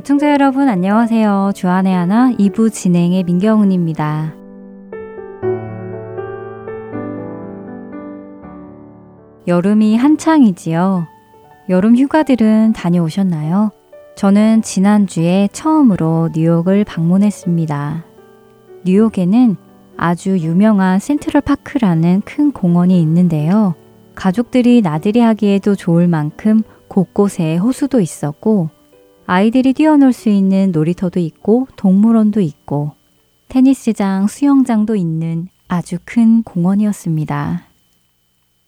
애청자 여러분 안녕하세요. 주안의 하나 2부 진행의 민경훈입니다. 여름이 한창이지요. 여름 휴가들은 다녀오셨나요? 저는 지난주에 처음으로 뉴욕을 방문했습니다. 뉴욕에는 아주 유명한 센트럴 파크라는 큰 공원이 있는데요. 가족들이 나들이 하기에도 좋을 만큼 곳곳에 호수도 있었고, 아이들이 뛰어놀 수 있는 놀이터도 있고, 동물원도 있고, 테니스장, 수영장도 있는 아주 큰 공원이었습니다.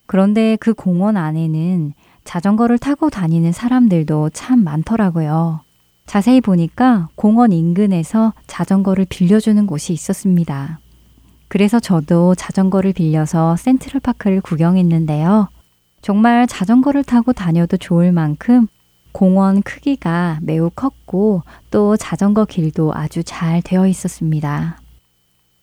그런데 그 공원 안에는 자전거를 타고 다니는 사람들도 참 많더라고요. 자세히 보니까 공원 인근에서 자전거를 빌려주는 곳이 있었습니다. 그래서 저도 자전거를 빌려서 센트럴파크를 구경했는데요. 정말 자전거를 타고 다녀도 좋을 만큼 공원 크기가 매우 컸고 또 자전거 길도 아주 잘 되어 있었습니다.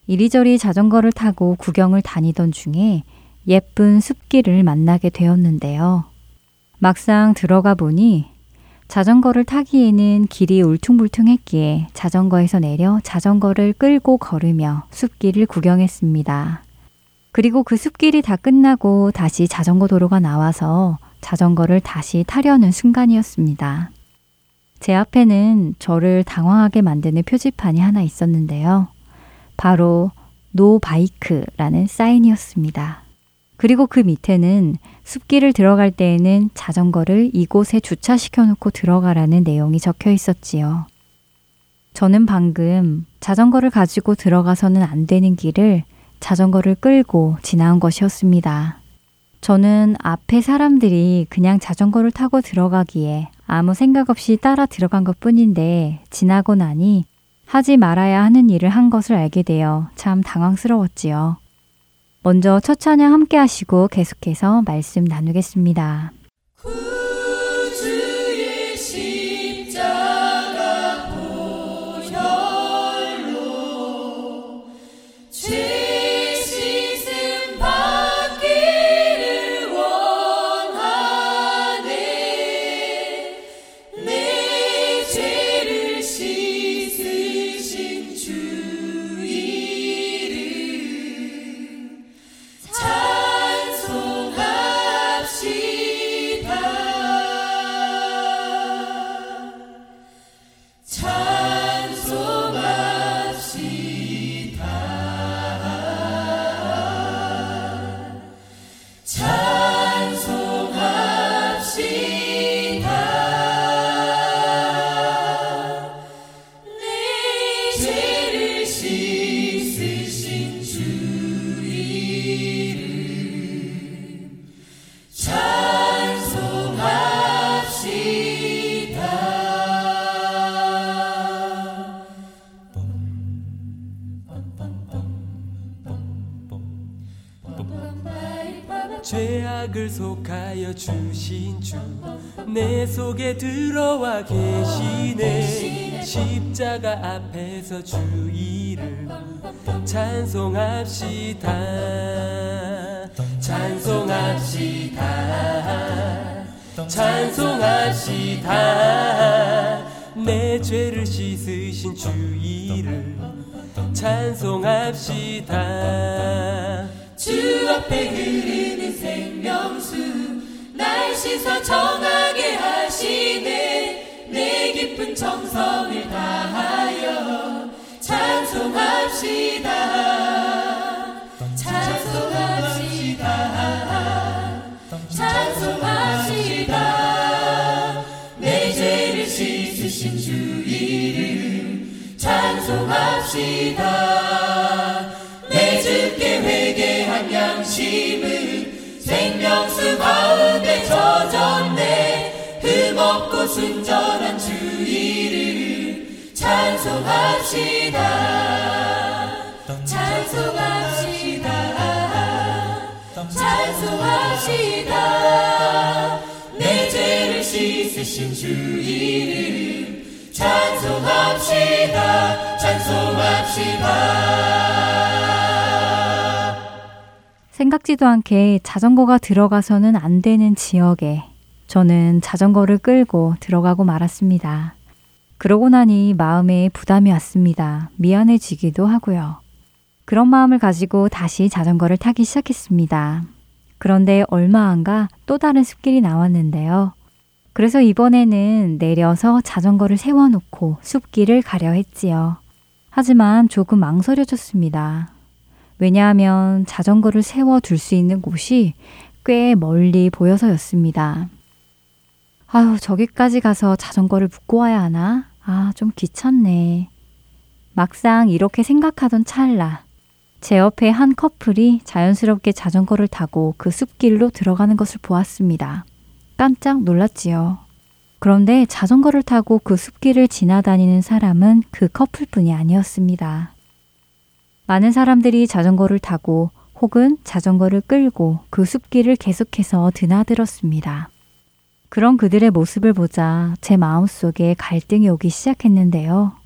이리저리 자전거를 타고 구경을 다니던 중에 예쁜 숲길을 만나게 되었는데요. 막상 들어가 보니 자전거를 타기에는 길이 울퉁불퉁했기에 자전거에서 내려 자전거를 끌고 걸으며 숲길을 구경했습니다. 그리고 그 숲길이 다 끝나고 다시 자전거 도로가 나와서 자전거를 다시 타려는 순간이었습니다. 제 앞에는 저를 당황하게 만드는 표지판이 하나 있었는데요. 바로 노 바이크라는 사인이었습니다. 그리고 그 밑에는 숲길을 들어갈 때에는 자전거를 이곳에 주차시켜 놓고 들어가라는 내용이 적혀 있었지요. 저는 방금 자전거를 가지고 들어가서는 안 되는 길을 자전거를 끌고 지나온 것이었습니다. 저는 앞에 사람들이 그냥 자전거를 타고 들어가기에 아무 생각 없이 따라 들어간 것 뿐인데 지나고 나니 하지 말아야 하는 일을 한 것을 알게 되어 참 당황스러웠지요. 먼저 첫 찬양 함께 하시고 계속해서 말씀 나누겠습니다. 속하여 주신 주 내 속에 들어와 계시네. 십자가 앞에서 주 이름 찬송합시다. 찬송합시다. 찬송합시다. 내 죄를 씻으신 주 이름 찬송합시다. 주 앞에 흐르는 생명수 날 씻어 정하게 하시네. 내 깊은 정성을 다하여 찬송합시다. 찬송합시다. 찬송합시다. 내 죄를 씻으신 주 이름 찬송합시다 수 가운데 젖었네. 흠없고 순전한 주 이름 찬송합시다. 찬송합시다. 찬송합시다. 내 죄를 씻으신 주 이름 찬송합시다. 찬송합시다 생각지도 않게 자전거가 들어가서는 안 되는 지역에 저는 자전거를 끌고 들어가고 말았습니다. 그러고 나니 마음에 부담이 왔습니다. 미안해지기도 하고요. 그런 마음을 가지고 다시 자전거를 타기 시작했습니다. 그런데 얼마 안 가 또 다른 숲길이 나왔는데요. 그래서 이번에는 내려서 자전거를 세워놓고 숲길을 가려 했지요. 하지만 조금 망설여졌습니다. 왜냐하면 자전거를 세워둘 수 있는 곳이 꽤 멀리 보여서였습니다. 아유, 저기까지 가서 자전거를 묶고 와야 하나? 아, 좀 귀찮네. 막상 이렇게 생각하던 찰나, 제 옆에 한 커플이 자연스럽게 자전거를 타고 그 숲길로 들어가는 것을 보았습니다. 깜짝 놀랐지요. 그런데 자전거를 타고 그 숲길을 지나다니는 사람은 그 커플뿐이 아니었습니다. 많은 사람들이 자전거를 타고 혹은 자전거를 끌고 그 숲길을 계속해서 드나들었습니다. 그런 그들의 모습을 보자 제 마음속에 갈등이 오기 시작했는데요.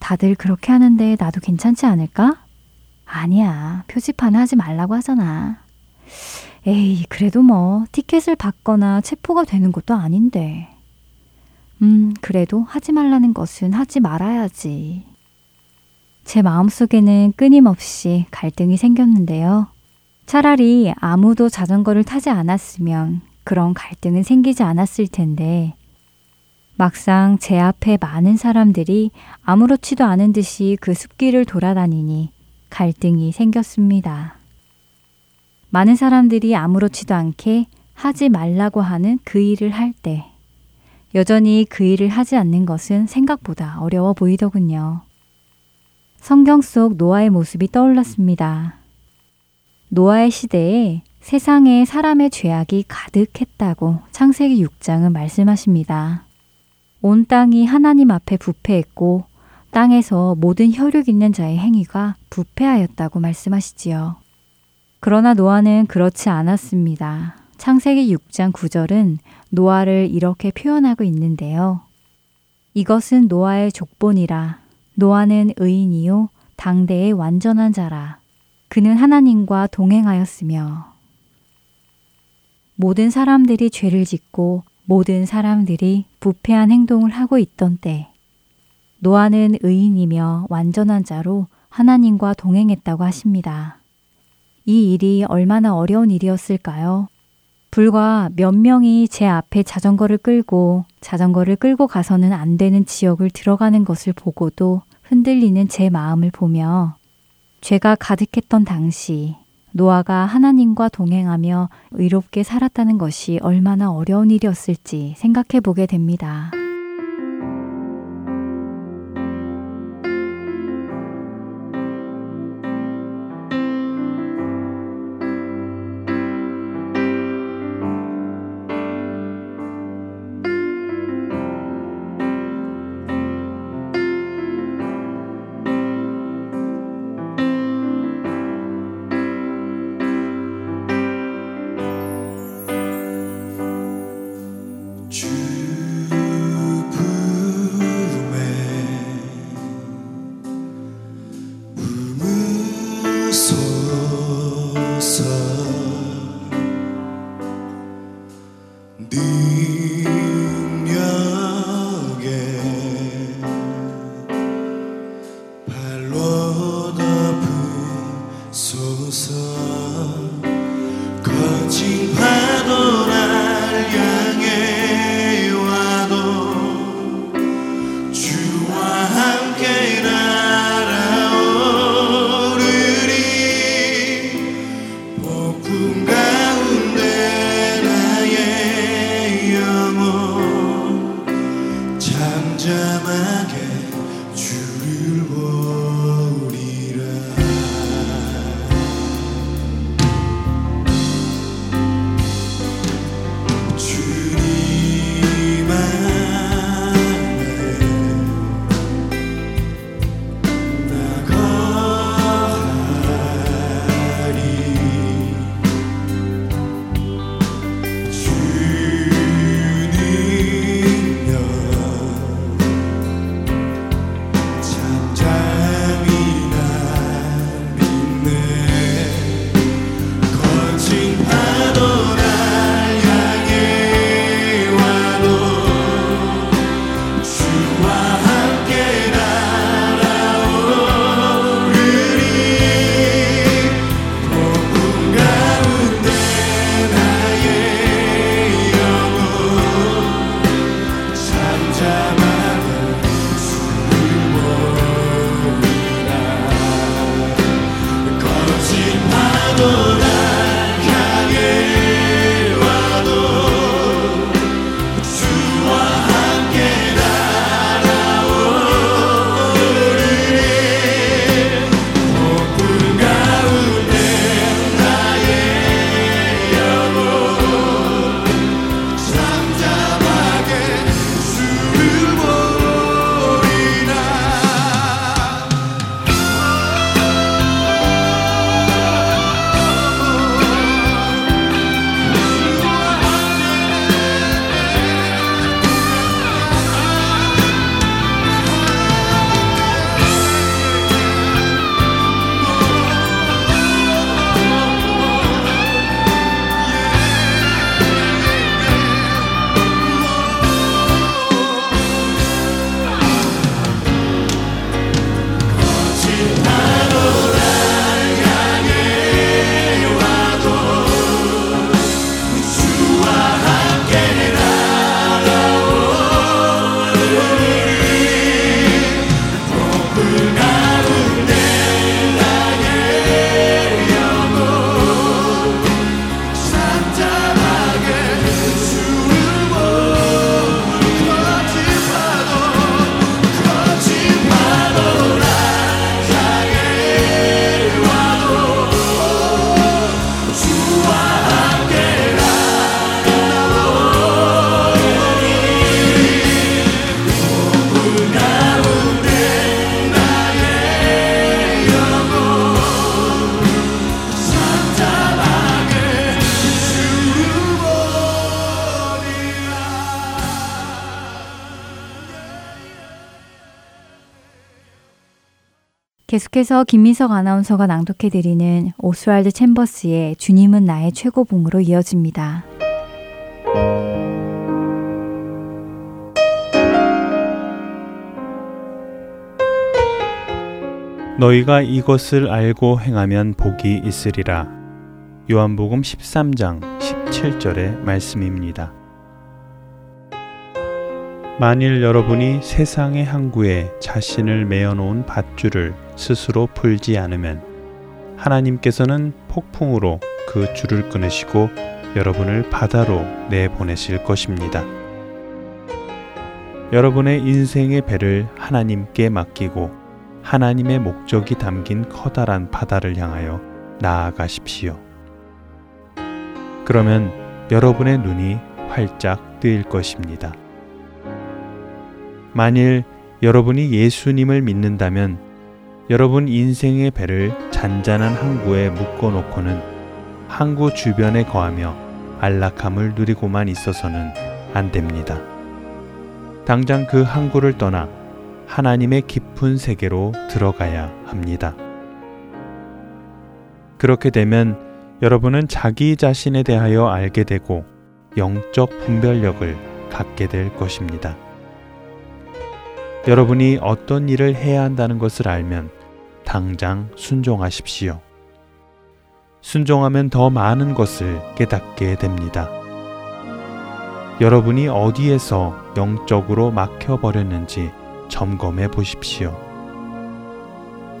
다들 그렇게 하는데 나도 괜찮지 않을까? 아니야. 표지판 하지 말라고 하잖아. 에이, 그래도 뭐, 티켓을 받거나 체포가 되는 것도 아닌데. 음, 그래도 하지 말라는 것은 하지 말아야지. 제 마음속에는 끊임없이 갈등이 생겼는데요. 차라리 아무도 자전거를 타지 않았으면 그런 갈등은 생기지 않았을 텐데, 막상 제 앞에 많은 사람들이 아무렇지도 않은 듯이 그 숲길을 돌아다니니 갈등이 생겼습니다. 많은 사람들이 아무렇지도 않게 하지 말라고 하는 그 일을 할 때, 여전히 그 일을 하지 않는 것은 생각보다 어려워 보이더군요. 성경 속 노아의 모습이 떠올랐습니다. 노아의 시대에 세상에 사람의 죄악이 가득했다고 창세기 6장은 말씀하십니다. 온 땅이 하나님 앞에 부패했고 땅에서 모든 혈육 있는 자의 행위가 부패하였다고 말씀하시지요. 그러나 노아는 그렇지 않았습니다. 창세기 6장 9절은 노아를 이렇게 표현하고 있는데요. 이것은 노아의 족본이라 노아는 의인이요 당대의 완전한 자라 그는 하나님과 동행하였으며 모든 사람들이 죄를 짓고 모든 사람들이 부패한 행동을 하고 있던 때 노아는 의인이며 완전한 자로 하나님과 동행했다고 하십니다. 이 일이 얼마나 어려운 일이었을까요? 불과 몇 명이 제 앞에 자전거를 끌고 자전거를 끌고 가서는 안 되는 지역을 들어가는 것을 보고도 흔들리는 제 마음을 보며 죄가 가득했던 당시 노아가 하나님과 동행하며 의롭게 살았다는 것이 얼마나 어려운 일이었을지 생각해 보게 됩니다. 계속해서 김민석 아나운서가 낭독해드리는 오스왈드 챔버스의 주님은 나의 최고봉으로 이어집니다. 너희가 이것을 알고 행하면 복이 있으리라. 요한복음 13장 17절의 말씀입니다. 만일 여러분이 세상의 항구에 자신을 메어 놓은 밧줄을 스스로 풀지 않으면 하나님께서는 폭풍으로 그 줄을 끊으시고 여러분을 바다로 내보내실 것입니다. 여러분의 인생의 배를 하나님께 맡기고 하나님의 목적이 담긴 커다란 바다를 향하여 나아가십시오. 그러면 여러분의 눈이 활짝 뜨일 것입니다. 만일 여러분이 예수님을 믿는다면 여러분 인생의 배를 잔잔한 항구에 묶어 놓고는 항구 주변에 거하며 안락함을 누리고만 있어서는 안 됩니다. 당장 그 항구를 떠나 하나님의 깊은 세계로 들어가야 합니다. 그렇게 되면 여러분은 자기 자신에 대하여 알게 되고 영적 분별력을 갖게 될 것입니다. 여러분이 어떤 일을 해야 한다는 것을 알면 당장 순종하십시오. 순종하면 더 많은 것을 깨닫게 됩니다. 여러분이 어디에서 영적으로 막혀버렸는지 점검해 보십시오.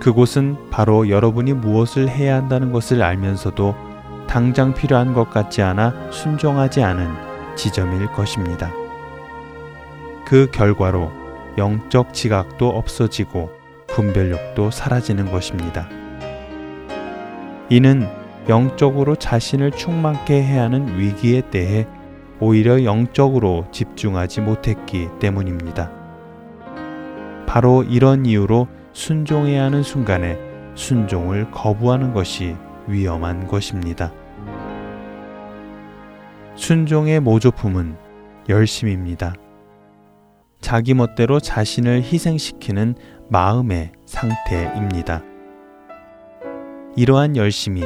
그곳은 바로 여러분이 무엇을 해야 한다는 것을 알면서도 당장 필요한 것 같지 않아 순종하지 않은 지점일 것입니다. 그 결과로 영적 지각도 없어지고 분별력도 사라지는 것입니다. 이는 영적으로 자신을 충만케 해야 하는 위기에 대해 오히려 영적으로 집중하지 못했기 때문입니다. 바로 이런 이유로 순종해야 하는 순간에 순종을 거부하는 것이 위험한 것입니다. 순종의 모조품은 열심입니다. 자기 멋대로 자신을 희생시키는 마음의 상태입니다. 이러한 열심이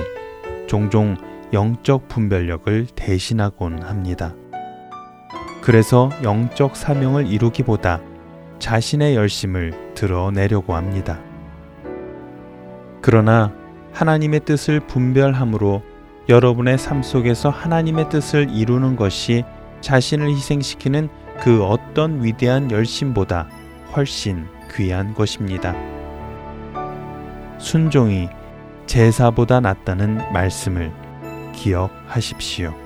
종종 영적 분별력을 대신하곤 합니다. 그래서 영적 사명을 이루기보다 자신의 열심을 드러내려고 합니다. 그러나 하나님의 뜻을 분별함으로 여러분의 삶 속에서 하나님의 뜻을 이루는 것이 자신을 희생시키는 그 어떤 위대한 열심보다 훨씬 귀한 것입니다. 순종이 제사보다 낫다는 말씀을 기억하십시오.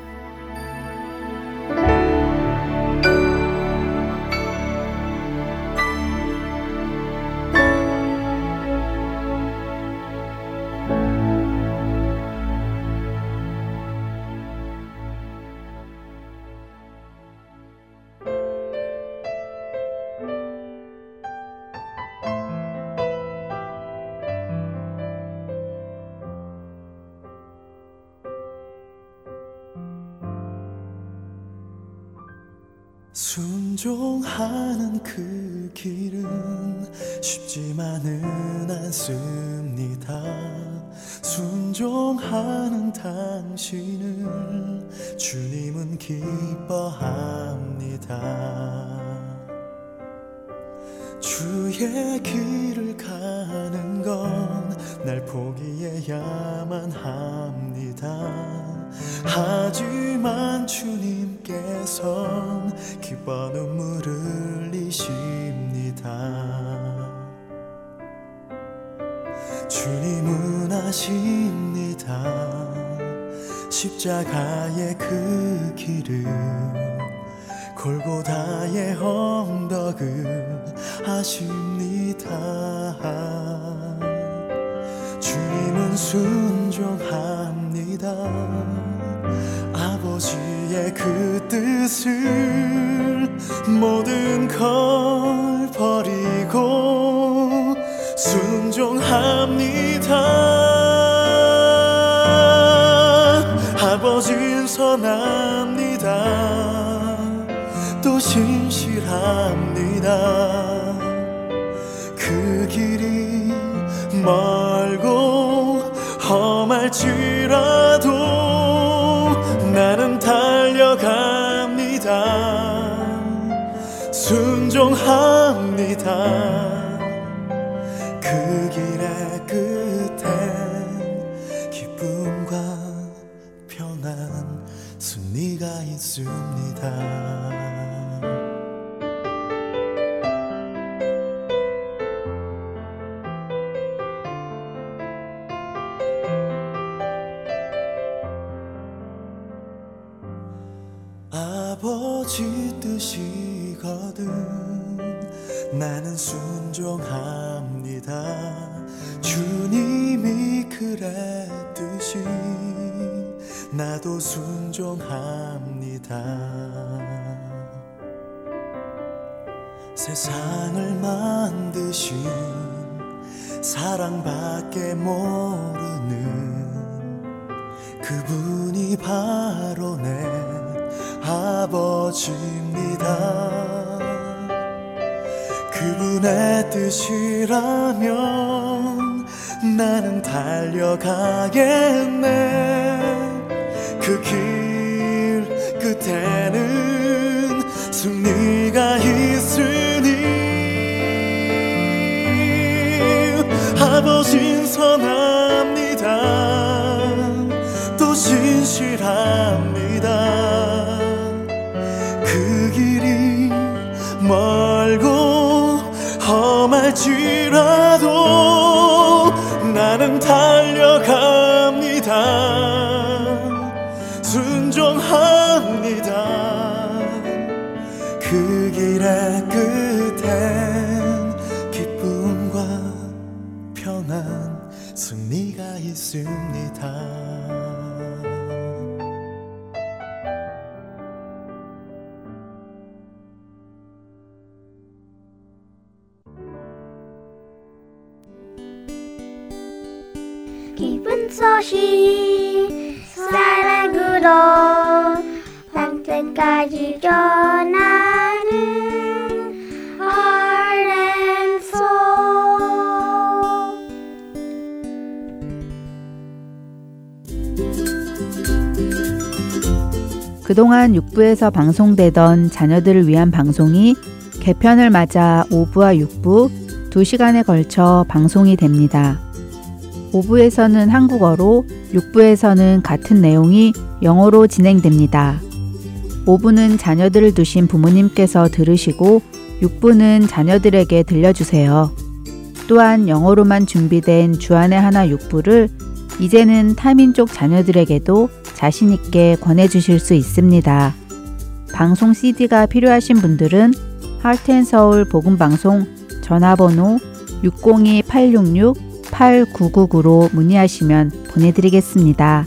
주님께선 기뻐 눈물을 흘리십니다. 주님은 아십니다. 십자가의 그 길을 골고다의 언덕을 아십니다. 주님은 순종합니다. 아버지 의 그 뜻을 모든 걸 버리고 순종합니다. 아버진 선합니다. 또 신실합니다. 그 길이 멀고 험할지라 순종합니다. 그 길의 끝엔 기쁨과 평안 승리가 있습니다 나도 순종합니다 세상을 만드신 사랑밖에 모르는 그분이 바로 내 아버지입니다. 그분의 뜻이라면 나는 달려가겠네. 그 길 끝에는 승리가 있으니 아버진 선합니다. 또 신실합니다. 그 길이 멀고 험할지라도 나는 달 길의 끝엔 기쁨과 평안 승리가 있습니다. 그동안 6부에서 방송되던 자녀들을 위한 방송이 개편을 맞아 5부와 6부 2시간에 걸쳐 방송이 됩니다. 5부에서는 한국어로, 6부에서는 같은 내용이 영어로 진행됩니다. 5부는 자녀들을 두신 부모님께서 들으시고 6부는 자녀들에게 들려주세요. 또한 영어로만 준비된 주안의 하나 6부를 이제는 타민족 자녀들에게도 자신있게 권해주실 수 있습니다. 방송 CD가 필요하신 분들은 하트앤서울 복음방송 전화번호 602-866-8999로 문의하시면 보내드리겠습니다.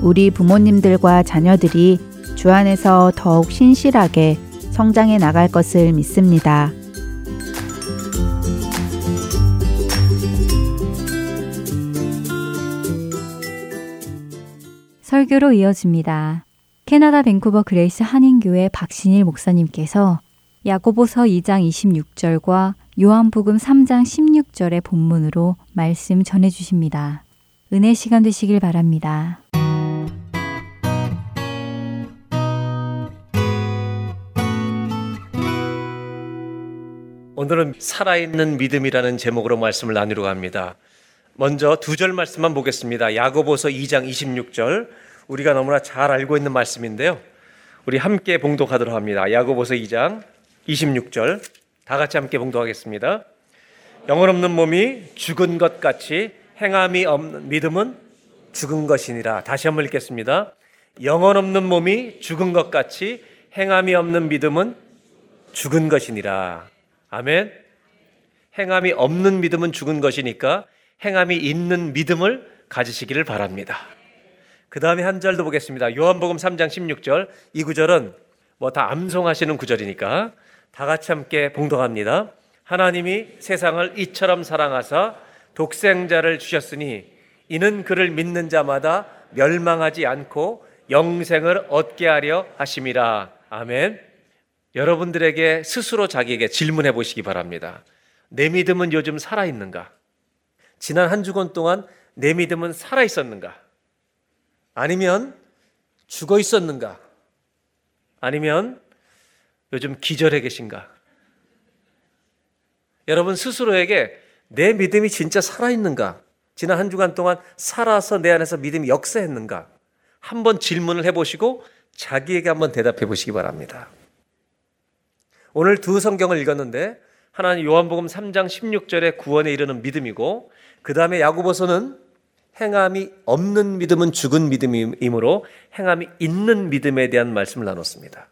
우리 부모님들과 자녀들이 주 안에서 더욱 신실하게 성장해 나갈 것을 믿습니다. 설교로 이어집니다. 캐나다 밴쿠버 그레이스 한인교회 박신일 목사님께서 야고보서 2장 26절과 요한복음 3장 16절의 본문으로 말씀 전해 주십니다. 은혜 시간 되시길 바랍니다. 오늘은 살아있는 믿음이라는 제목으로 말씀을 나누려고 합니다. 먼저 두 절 말씀만 보겠습니다. 야고보서 2장 26절. 우리가 너무나 잘 알고 있는 말씀인데요. 우리 함께 봉독하도록 합니다. 야고보서 2장 26절. 다 같이 함께 봉독하겠습니다. 영혼 없는 몸이 죽은 것 같이 행함이 없는 믿음은 죽은 것이니라. 다시 한번 읽겠습니다. 영혼 없는 몸이 죽은 것 같이 행함이 없는 믿음은 죽은 것이니라. 아멘. 행함이 없는 믿음은 죽은 것이니까 행함이 있는 믿음을 가지시기를 바랍니다. 그 다음에 한 절도 보겠습니다. 요한복음 3장 16절. 이 구절은 뭐 다 암송하시는 구절이니까 다 같이 함께 봉독합니다. 하나님이 세상을 이처럼 사랑하사 독생자를 주셨으니 이는 그를 믿는 자마다 멸망하지 않고 영생을 얻게 하려 하심이라. 아멘. 여러분들에게 스스로 자기에게 질문해 보시기 바랍니다. 내 믿음은 요즘 살아 있는가? 지난 한 주간 동안 내 믿음은 살아 있었는가? 아니면 죽어 있었는가? 아니면 요즘 기절해 계신가? 여러분 스스로에게 내 믿음이 진짜 살아있는가? 지난 한 주간 동안 살아서 내 안에서 믿음이 역사했는가? 한번 질문을 해보시고 자기에게 한번 대답해 보시기 바랍니다. 오늘 두 성경을 읽었는데 하나는 요한복음 3장 16절에 구원에 이르는 믿음이고 그 다음에 야고보서는 행함이 없는 믿음은 죽은 믿음이므로 행함이 있는 믿음에 대한 말씀을 나눴습니다.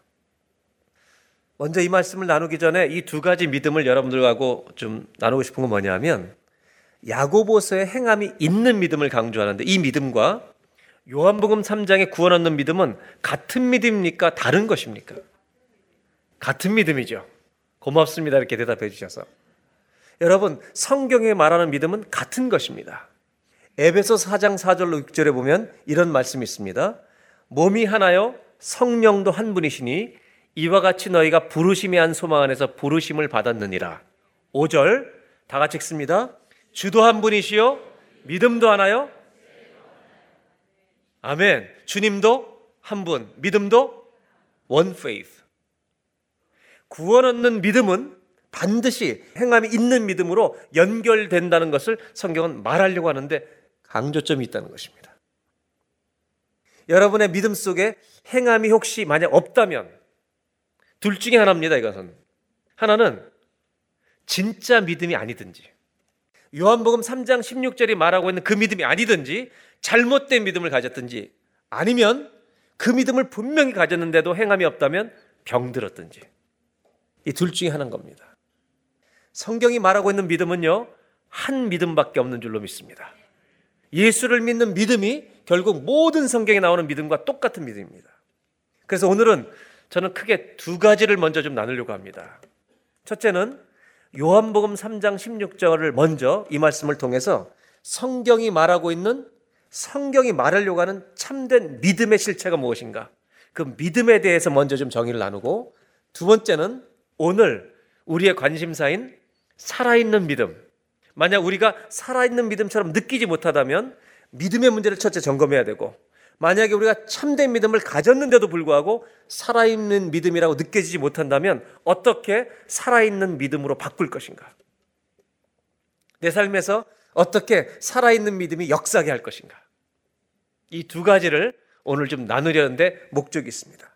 먼저 이 말씀을 나누기 전에 이 두 가지 믿음을 여러분들하고 좀 나누고 싶은 건 뭐냐면 야고보서의 행함이 있는 믿음을 강조하는데 이 믿음과 요한복음 3장의 구원 얻는 믿음은 같은 믿음입니까? 다른 것입니까? 같은 믿음이죠. 고맙습니다. 이렇게 대답해 주셔서. 여러분, 성경에 말하는 믿음은 같은 것입니다. 에베소 4장 4절로 6절에 보면 이런 말씀이 있습니다. 몸이 하나요, 성령도 한 분이시니 이와 같이 너희가 부르심의 한 소망 안에서 부르심을 받았느니라. 5절 다 같이 읽습니다. 주도 한 분이시요, 믿음도 하나요? 아멘. 주님도 한 분, 믿음도 one faith. 구원 얻는 믿음은 반드시 행함이 있는 믿음으로 연결된다는 것을 성경은 말하려고 하는데 강조점이 있다는 것입니다. 여러분의 믿음 속에 행함이 혹시 만약 없다면 둘 중에 하나입니다, 이것은. 하나는 진짜 믿음이 아니든지 요한복음 3장 16절이 말하고 있는 그 믿음이 아니든지 잘못된 믿음을 가졌든지 아니면 그 믿음을 분명히 가졌는데도 행함이 없다면 병들었든지 이 둘 중에 하나인 겁니다. 성경이 말하고 있는 믿음은요, 한 믿음밖에 없는 줄로 믿습니다. 예수를 믿는 믿음이 결국 모든 성경에 나오는 믿음과 똑같은 믿음입니다. 그래서 오늘은 저는 크게 두 가지를 먼저 좀 나누려고 합니다. 첫째는 요한복음 3장 16절을 먼저 이 말씀을 통해서 성경이 말하고 있는 성경이 말하려고 하는 참된 믿음의 실체가 무엇인가? 그 믿음에 대해서 먼저 좀 정의를 나누고 두 번째는 오늘 우리의 관심사인 살아있는 믿음. 만약 우리가 살아있는 믿음처럼 느끼지 못하다면 믿음의 문제를 첫째 점검해야 되고 만약에 우리가 참된 믿음을 가졌는데도 불구하고 살아있는 믿음이라고 느껴지지 못한다면 어떻게 살아있는 믿음으로 바꿀 것인가? 내 삶에서 어떻게 살아있는 믿음이 역사하게 할 것인가? 이 두 가지를 오늘 좀 나누려는데 목적이 있습니다.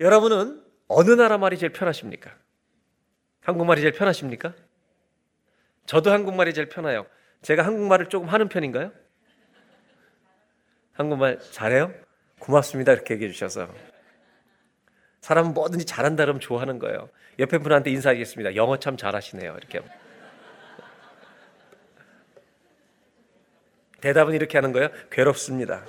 여러분은 어느 나라 말이 제일 편하십니까? 한국말이 제일 편하십니까? 저도 한국말이 제일 편해요. 제가 한국말을 조금 하는 편인가요? 한국말 잘해요? 고맙습니다. 이렇게 얘기해 주셔서. 사람은 뭐든지 잘한다 그러면 좋아하는 거예요. 옆에 분한테 인사하겠습니다. 영어 참 잘하시네요. 이렇게. 대답은 이렇게 하는 거예요. 괴롭습니다.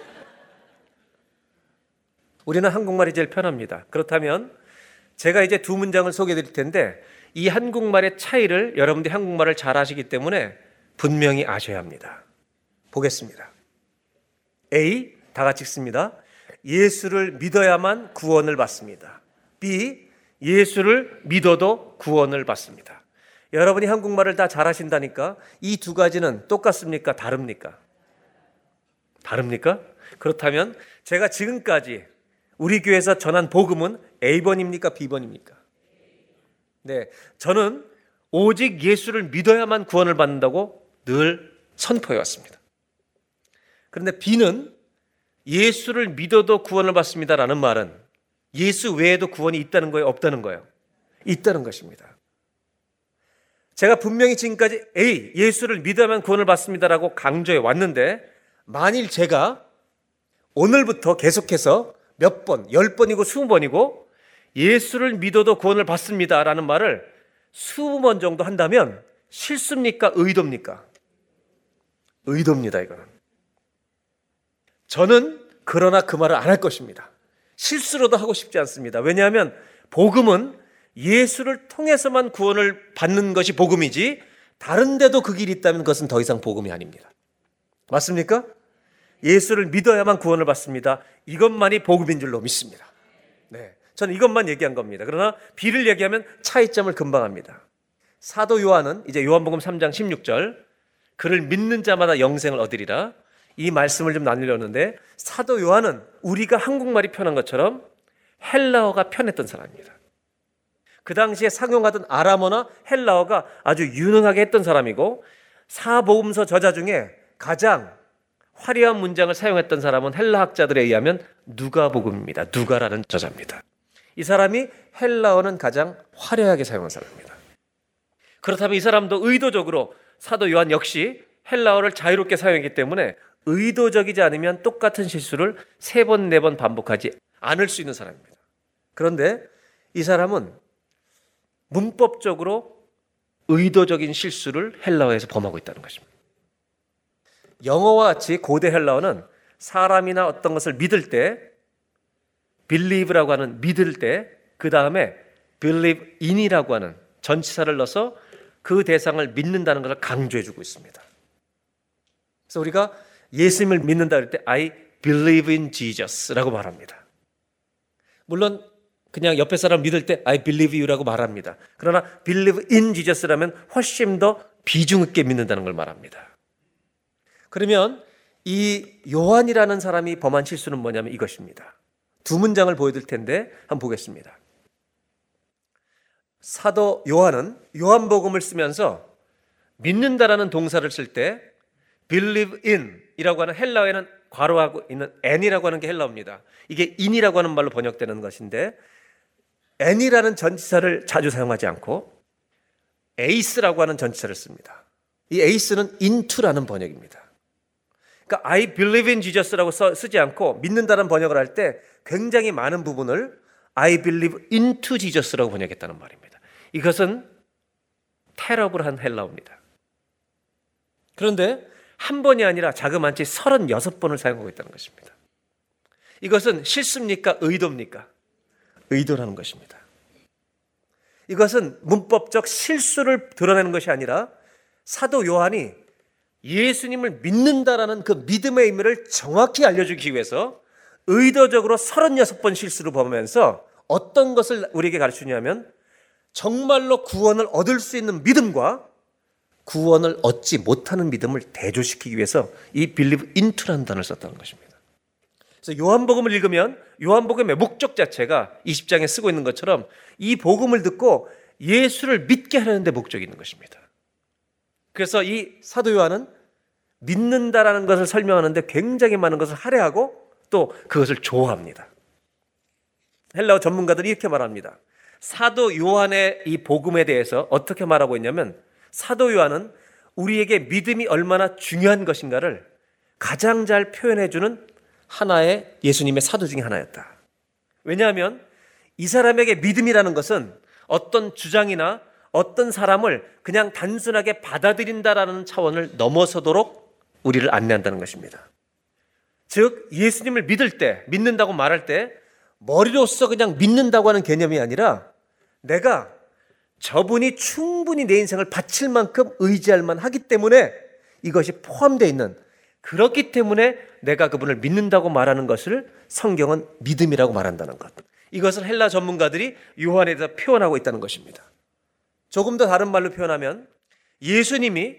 우리는 한국말이 제일 편합니다. 그렇다면 제가 이제 두 문장을 소개해 드릴 텐데 이 한국말의 차이를 여러분들이 한국말을 잘 아시기 때문에 분명히 아셔야 합니다. 보겠습니다. A 다 같이 읽습니다. 예수를 믿어야만 구원을 받습니다. B 예수를 믿어도 구원을 받습니다. 여러분이 한국말을 다 잘하신다니까 이 두 가지는 똑같습니까? 다릅니까? 다릅니까? 그렇다면 제가 지금까지 우리 교회에서 전한 복음은 A번입니까? B번입니까? 네. 저는 오직 예수를 믿어야만 구원을 받는다고 늘 선포해 왔습니다. 그런데 B는 예수를 믿어도 구원을 받습니다라는 말은 예수 외에도 구원이 있다는 거예요? 없다는 거예요? 있다는 것입니다. 제가 분명히 지금까지 A, 예수를 믿으면 구원을 받습니다라고 강조해 왔는데 만일 제가 오늘부터 계속해서 몇 번, 열 번이고 스무 번이고 예수를 믿어도 구원을 받습니다 라는 말을 스무 번 정도 한다면 실수입니까? 의도입니까? 의도입니다, 이거는. 저는 그러나 그 말을 안 할 것입니다. 실수로도 하고 싶지 않습니다. 왜냐하면 복음은 예수를 통해서만 구원을 받는 것이 복음이지 다른 데도 그 길이 있다면 그것은 더 이상 복음이 아닙니다. 맞습니까? 예수를 믿어야만 구원을 받습니다. 이것만이 복음인 줄로 믿습니다. 네. 저는 이것만 얘기한 겁니다. 그러나 비를 얘기하면 차이점을 금방 합니다. 사도 요한은 이제 요한복음 3장 16절 그를 믿는 자마다 영생을 얻으리라 이 말씀을 좀 나누려는데 사도 요한은 우리가 한국말이 편한 것처럼 헬라어가 편했던 사람입니다. 그 당시에 상용하던 아람어나 헬라어가 아주 유능하게 했던 사람이고 사복음서 저자 중에 가장 화려한 문장을 사용했던 사람은 헬라 학자들에 의하면 누가복음입니다. 누가라는 저자입니다. 이 사람이 헬라어는 가장 화려하게 사용한 사람입니다. 그렇다면 이 사람도 의도적으로 사도 요한 역시 헬라어를 자유롭게 사용했기 때문에 의도적이지 않으면 똑같은 실수를 세 번, 네 번 반복하지 않을 수 있는 사람입니다. 그런데 이 사람은 문법적으로 의도적인 실수를 헬라어에서 범하고 있다는 것입니다. 영어와 같이 고대 헬라어는 사람이나 어떤 것을 믿을 때 believe라고 하는 믿을 때 그 다음에 believe in이라고 하는 전치사를 넣어서 그 대상을 믿는다는 것을 강조해 주고 있습니다. 그래서 우리가 예수님을 믿는다 할 때 I believe in Jesus라고 말합니다. 물론 그냥 옆에 사람 믿을 때 I believe you라고 말합니다. 그러나 believe in Jesus라면 훨씬 더 비중 있게 믿는다는 걸 말합니다. 그러면 이 요한이라는 사람이 범한 실수는 뭐냐면 이것입니다. 두 문장을 보여드릴 텐데 한번 보겠습니다. 사도 요한은 요한복음을 쓰면서 믿는다라는 동사를 쓸 때 believe in 이라고 하는 헬라어에는 괄호하고 있는 n이라고 하는 게 헬라어입니다. 이게 in이라고 하는 말로 번역되는 것인데 n이라는 전치사를 자주 사용하지 않고 ace라고 하는 전치사를 씁니다. 이 ace는 into라는 번역입니다. 그러니까 I believe in Jesus라고 써, 쓰지 않고 믿는다는 번역을 할 때 굉장히 많은 부분을 I believe into Jesus라고 번역했다는 말입니다. 이것은 테러블한 헬라어입니다. 그런데 한 번이 아니라 자그마치 36번을 사용하고 있다는 것입니다. 이것은 실수입니까? 의도입니까? 의도라는 것입니다. 이것은 문법적 실수를 드러내는 것이 아니라 사도 요한이 예수님을 믿는다라는 그 믿음의 의미를 정확히 알려주기 위해서 의도적으로 36번 실수를 범하면서 어떤 것을 우리에게 가르치냐면 정말로 구원을 얻을 수 있는 믿음과 구원을 얻지 못하는 믿음을 대조시키기 위해서 이 believe into라는 단어를 썼다는 것입니다. 그래서 요한복음을 읽으면 요한복음의 목적 자체가 20장에 쓰고 있는 것처럼 이 복음을 듣고 예수를 믿게 하려는 데 목적이 있는 것입니다. 그래서 이 사도 요한은 믿는다라는 것을 설명하는데 굉장히 많은 것을 할애하고 또 그것을 좋아합니다. 헬라어 전문가들이 이렇게 말합니다. 사도 요한의 이 복음에 대해서 어떻게 말하고 있냐면 사도 요한은 우리에게 믿음이 얼마나 중요한 것인가를 가장 잘 표현해 주는 하나의 예수님의 사도 중에 하나였다. 왜냐하면 이 사람에게 믿음이라는 것은 어떤 주장이나 어떤 사람을 그냥 단순하게 받아들인다라는 차원을 넘어서도록 우리를 안내한다는 것입니다. 즉, 예수님을 믿을 때, 믿는다고 말할 때, 머리로서 그냥 믿는다고 하는 개념이 아니라 내가 저분이 충분히 내 인생을 바칠 만큼 의지할 만하기 때문에 이것이 포함되어 있는 그렇기 때문에 내가 그분을 믿는다고 말하는 것을 성경은 믿음이라고 말한다는 것. 이것을 헬라 전문가들이 요한에 대해서 표현하고 있다는 것입니다. 조금 더 다른 말로 표현하면 예수님이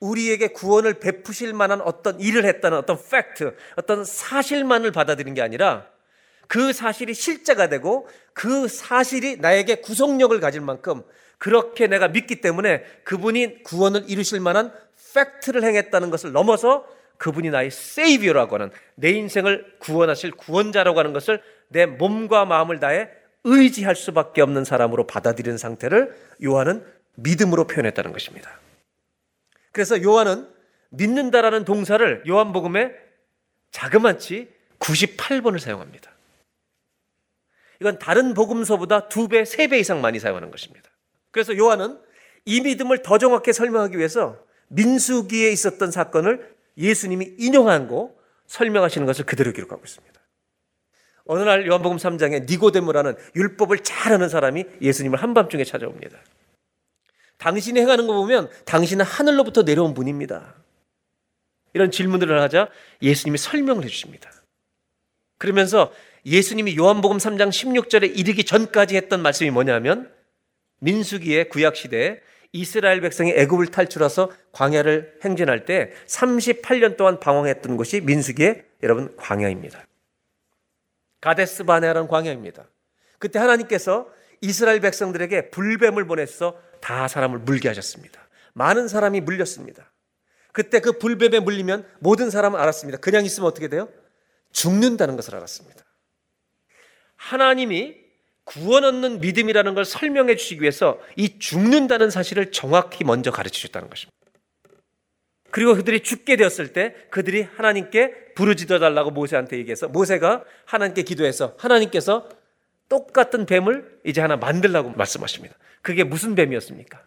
우리에게 구원을 베푸실 만한 어떤 일을 했다는 어떤 팩트, 어떤 사실만을 받아들인 게 아니라 그 사실이 실제가 되고 그 사실이 나에게 구속력을 가질 만큼 그렇게 내가 믿기 때문에 그분이 구원을 이루실 만한 fact를 행했다는 것을 넘어서 그분이 나의 Savior라고 하는 내 인생을 구원하실 구원자라고 하는 것을 내 몸과 마음을 다해 의지할 수밖에 없는 사람으로 받아들이는 상태를 요한은 믿음으로 표현했다는 것입니다. 그래서 요한은 믿는다라는 동사를 요한복음에 자그마치 98번을 사용합니다. 이건 다른 복음서보다 두 배, 세 배 이상 많이 사용하는 것입니다. 그래서 요한은 이 믿음을 더 정확하게 설명하기 위해서 민수기에 있었던 사건을 예수님이 인용한 거 설명하시는 것을 그대로 기록하고 있습니다. 어느 날 요한복음 3장에 니고데모라는 율법을 잘 아는 사람이 예수님을 한밤중에 찾아옵니다. 당신이 행하는 거 보면 당신은 하늘로부터 내려온 분입니다. 이런 질문들을 하자 예수님이 설명을 해 주십니다. 그러면서 예수님이 요한복음 3장 16절에 이르기 전까지 했던 말씀이 뭐냐면 민수기의 구약 시대에 이스라엘 백성이 애굽을 탈출해서 광야를 행진할 때 38년 동안 방황했던 곳이 민수기의 여러분 광야입니다. 가데스 바네아라는 광야입니다. 그때 하나님께서 이스라엘 백성들에게 불뱀을 보내서 다 사람을 물게 하셨습니다. 많은 사람이 물렸습니다. 그때 그 불뱀에 물리면 모든 사람은 알았습니다. 그냥 있으면 어떻게 돼요? 죽는다는 것을 알았습니다. 하나님이 구원 얻는 믿음이라는 걸 설명해 주시기 위해서 이 죽는다는 사실을 정확히 먼저 가르쳐 주셨다는 것입니다. 그리고 그들이 죽게 되었을 때 그들이 하나님께 부르짖어 달라고 모세한테 얘기해서 모세가 하나님께 기도해서 하나님께서 똑같은 뱀을 이제 하나 만들라고 말씀하십니다. 그게 무슨 뱀이었습니까?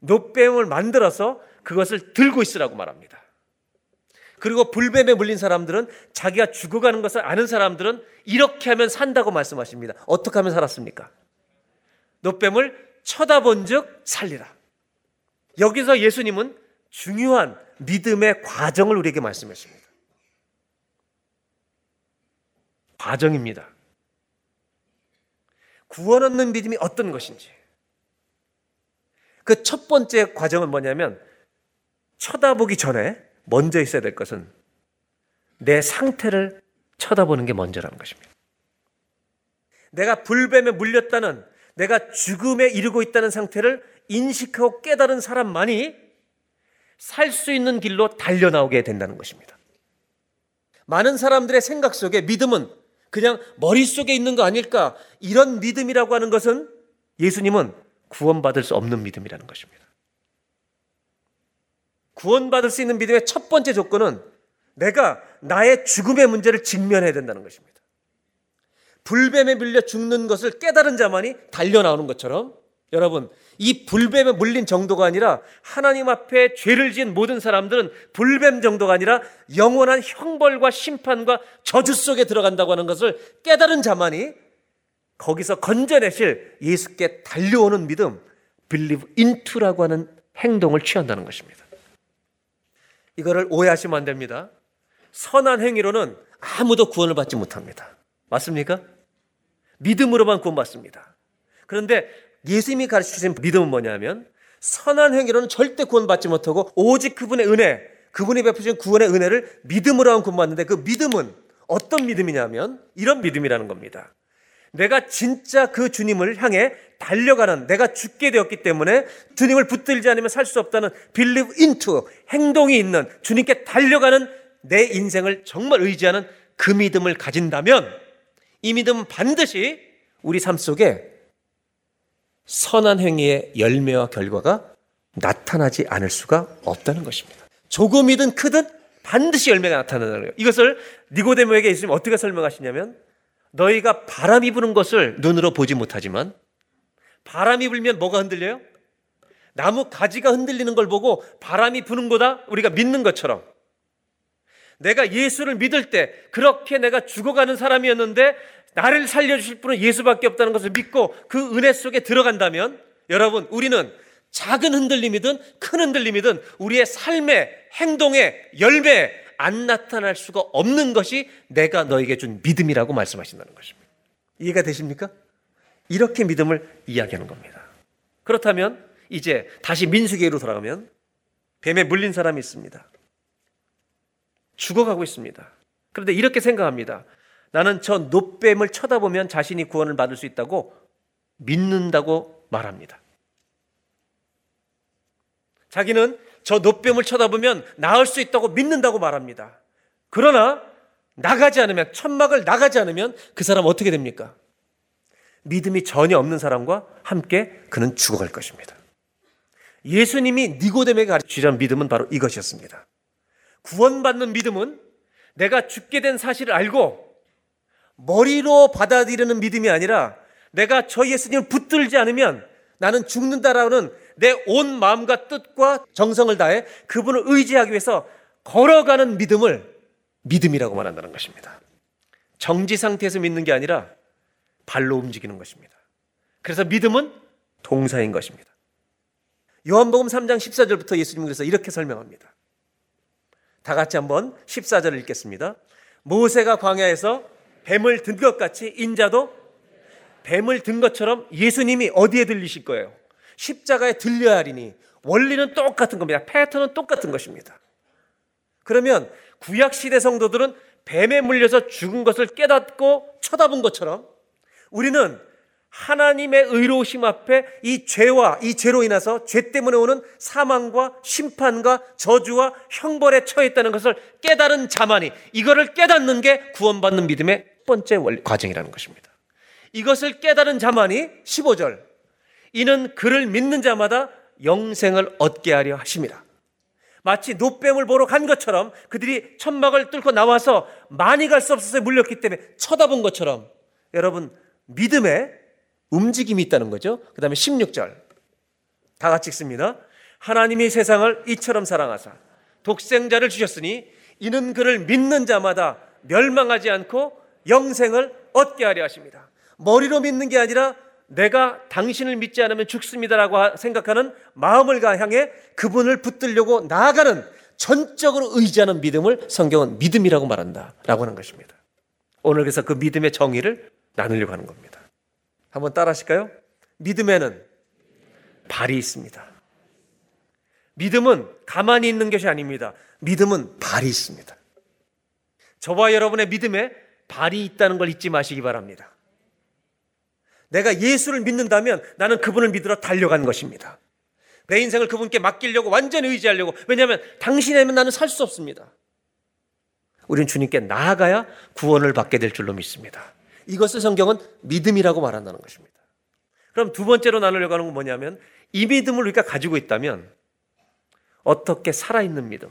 노뱀을 만들어서 그것을 들고 있으라고 말합니다. 그리고 불뱀에 물린 사람들은 자기가 죽어가는 것을 아는 사람들은 이렇게 하면 산다고 말씀하십니다. 어떻게 하면 살았습니까? 노뱀을 쳐다본 즉 살리라. 여기서 예수님은 중요한 믿음의 과정을 우리에게 말씀하십니다. 과정입니다. 구원 얻는 믿음이 어떤 것인지. 그 첫 번째 과정은 뭐냐면 쳐다보기 전에 먼저 있어야 될 것은 내 상태를 쳐다보는 게 먼저라는 것입니다. 내가 불뱀에 물렸다는 내가 죽음에 이르고 있다는 상태를 인식하고 깨달은 사람만이 살 수 있는 길로 달려나오게 된다는 것입니다. 많은 사람들의 생각 속에 믿음은 그냥 머릿속에 있는 거 아닐까? 이런 믿음이라고 하는 것은 예수님은 구원받을 수 없는 믿음이라는 것입니다. 구원받을 수 있는 믿음의 첫 번째 조건은 내가 나의 죽음의 문제를 직면해야 된다는 것입니다. 불뱀에 밀려 죽는 것을 깨달은 자만이 달려 나오는 것처럼 여러분, 이 불뱀에 물린 정도가 아니라 하나님 앞에 죄를 지은 모든 사람들은 불뱀 정도가 아니라 영원한 형벌과 심판과 저주 속에 들어간다고 하는 것을 깨달은 자만이 거기서 건져내실 예수께 달려오는 믿음, believe into라고 하는 행동을 취한다는 것입니다. 이거를 오해하시면 안 됩니다. 선한 행위로는 아무도 구원을 받지 못합니다. 맞습니까? 믿음으로만 구원받습니다. 그런데 예수님이 가르쳐 주신 믿음은 뭐냐면 선한 행위로는 절대 구원받지 못하고 오직 그분의 은혜, 그분이 베푸신 구원의 은혜를 믿음으로만 구원받는데 그 믿음은 어떤 믿음이냐면 이런 믿음이라는 겁니다. 내가 진짜 그 주님을 향해 달려가는 내가 죽게 되었기 때문에 주님을 붙들지 않으면 살 수 없다는 believe into 행동이 있는 주님께 달려가는 내 인생을 정말 의지하는 그 믿음을 가진다면 이 믿음은 반드시 우리 삶 속에 선한 행위의 열매와 결과가 나타나지 않을 수가 없다는 것입니다. 조금이든 크든 반드시 열매가 나타나는 거예요. 이것을 니고데모에게 예수님 어떻게 설명하시냐면 너희가 바람이 부는 것을 눈으로 보지 못하지만 바람이 불면 뭐가 흔들려요? 나무 가지가 흔들리는 걸 보고 바람이 부는 거다 우리가 믿는 것처럼 내가 예수를 믿을 때 그렇게 내가 죽어가는 사람이었는데 나를 살려주실 분은 예수밖에 없다는 것을 믿고 그 은혜 속에 들어간다면 여러분 우리는 작은 흔들림이든 큰 흔들림이든 우리의 삶의 행동의 열매 안 나타날 수가 없는 것이 내가 너에게 준 믿음이라고 말씀하신다는 것입니다. 이해가 되십니까? 이렇게 믿음을 이야기하는 겁니다. 그렇다면 이제 다시 민수기로 돌아가면 뱀에 물린 사람이 있습니다. 죽어가고 있습니다. 그런데 이렇게 생각합니다. 나는 저 노뱀을 쳐다보면 자신이 구원을 받을 수 있다고 믿는다고 말합니다. 자기는 저 노뱀을 쳐다보면 나을 수 있다고 믿는다고 말합니다. 그러나 나가지 않으면 천막을 나가지 않으면 그 사람 어떻게 됩니까? 믿음이 전혀 없는 사람과 함께 그는 죽어갈 것입니다. 예수님이 니고데에게 가르치려는 믿음은 바로 이것이었습니다. 구원받는 믿음은 내가 죽게 된 사실을 알고 머리로 받아들이는 믿음이 아니라 내가 저 예수님을 붙들지 않으면 나는 죽는다라는 내 온 마음과 뜻과 정성을 다해 그분을 의지하기 위해서 걸어가는 믿음을 믿음이라고 말한다는 것입니다. 정지 상태에서 믿는 게 아니라 발로 움직이는 것입니다. 그래서 믿음은 동사인 것입니다. 요한복음 3장 14절부터 예수님은 그래서 이렇게 설명합니다. 다 같이 한번 14절을 읽겠습니다. 모세가 광야에서 뱀을 든 것 같이 인자도 뱀을 든 것처럼 예수님이 어디에 들리실 거예요? 십자가에 들려야 하리니 원리는 똑같은 겁니다. 패턴은 똑같은 것입니다. 그러면 구약 시대 성도들은 뱀에 물려서 죽은 것을 깨닫고 쳐다본 것처럼 우리는 하나님의 의로우심 앞에 이 죄와 이 죄로 인해서 죄 때문에 오는 사망과 심판과 저주와 형벌에 처했다는 것을 깨달은 자만이 이거를 깨닫는 게 구원받는 믿음의 첫 번째 과정이라는 것입니다. 이것을 깨달은 자만이 15절 이는 그를 믿는 자마다 영생을 얻게 하려 하심이라. 마치 노뱀을 보러 간 것처럼 그들이 천막을 뚫고 나와서 많이 갈 수 없어서 물렸기 때문에 쳐다본 것처럼 여러분 믿음에 움직임이 있다는 거죠. 그 다음에 16절. 다 같이 읽습니다. 하나님이 세상을 이처럼 사랑하사 독생자를 주셨으니 이는 그를 믿는 자마다 멸망하지 않고 영생을 얻게 하려 하십니다. 머리로 믿는 게 아니라 내가 당신을 믿지 않으면 죽습니다라고 생각하는 마음을 향해 그분을 붙들려고 나아가는 전적으로 의지하는 믿음을 성경은 믿음이라고 말한다. 라고 하는 것입니다. 오늘 그래서 그 믿음의 정의를 나누려고 하는 겁니다. 한번 따라 하실까요? 믿음에는 발이 있습니다. 믿음은 가만히 있는 것이 아닙니다. 믿음은 발이 있습니다. 저와 여러분의 믿음에 발이 있다는 걸 잊지 마시기 바랍니다. 내가 예수를 믿는다면 나는 그분을 믿으러 달려간 것입니다. 내 인생을 그분께 맡기려고 완전히 의지하려고 왜냐하면 당신이면 나는 살 수 없습니다. 우리는 주님께 나아가야 구원을 받게 될 줄로 믿습니다. 이것을 성경은 믿음이라고 말한다는 것입니다. 그럼 두 번째로 나누려고 하는 건 뭐냐면 이 믿음을 우리가 가지고 있다면 어떻게 살아있는 믿음,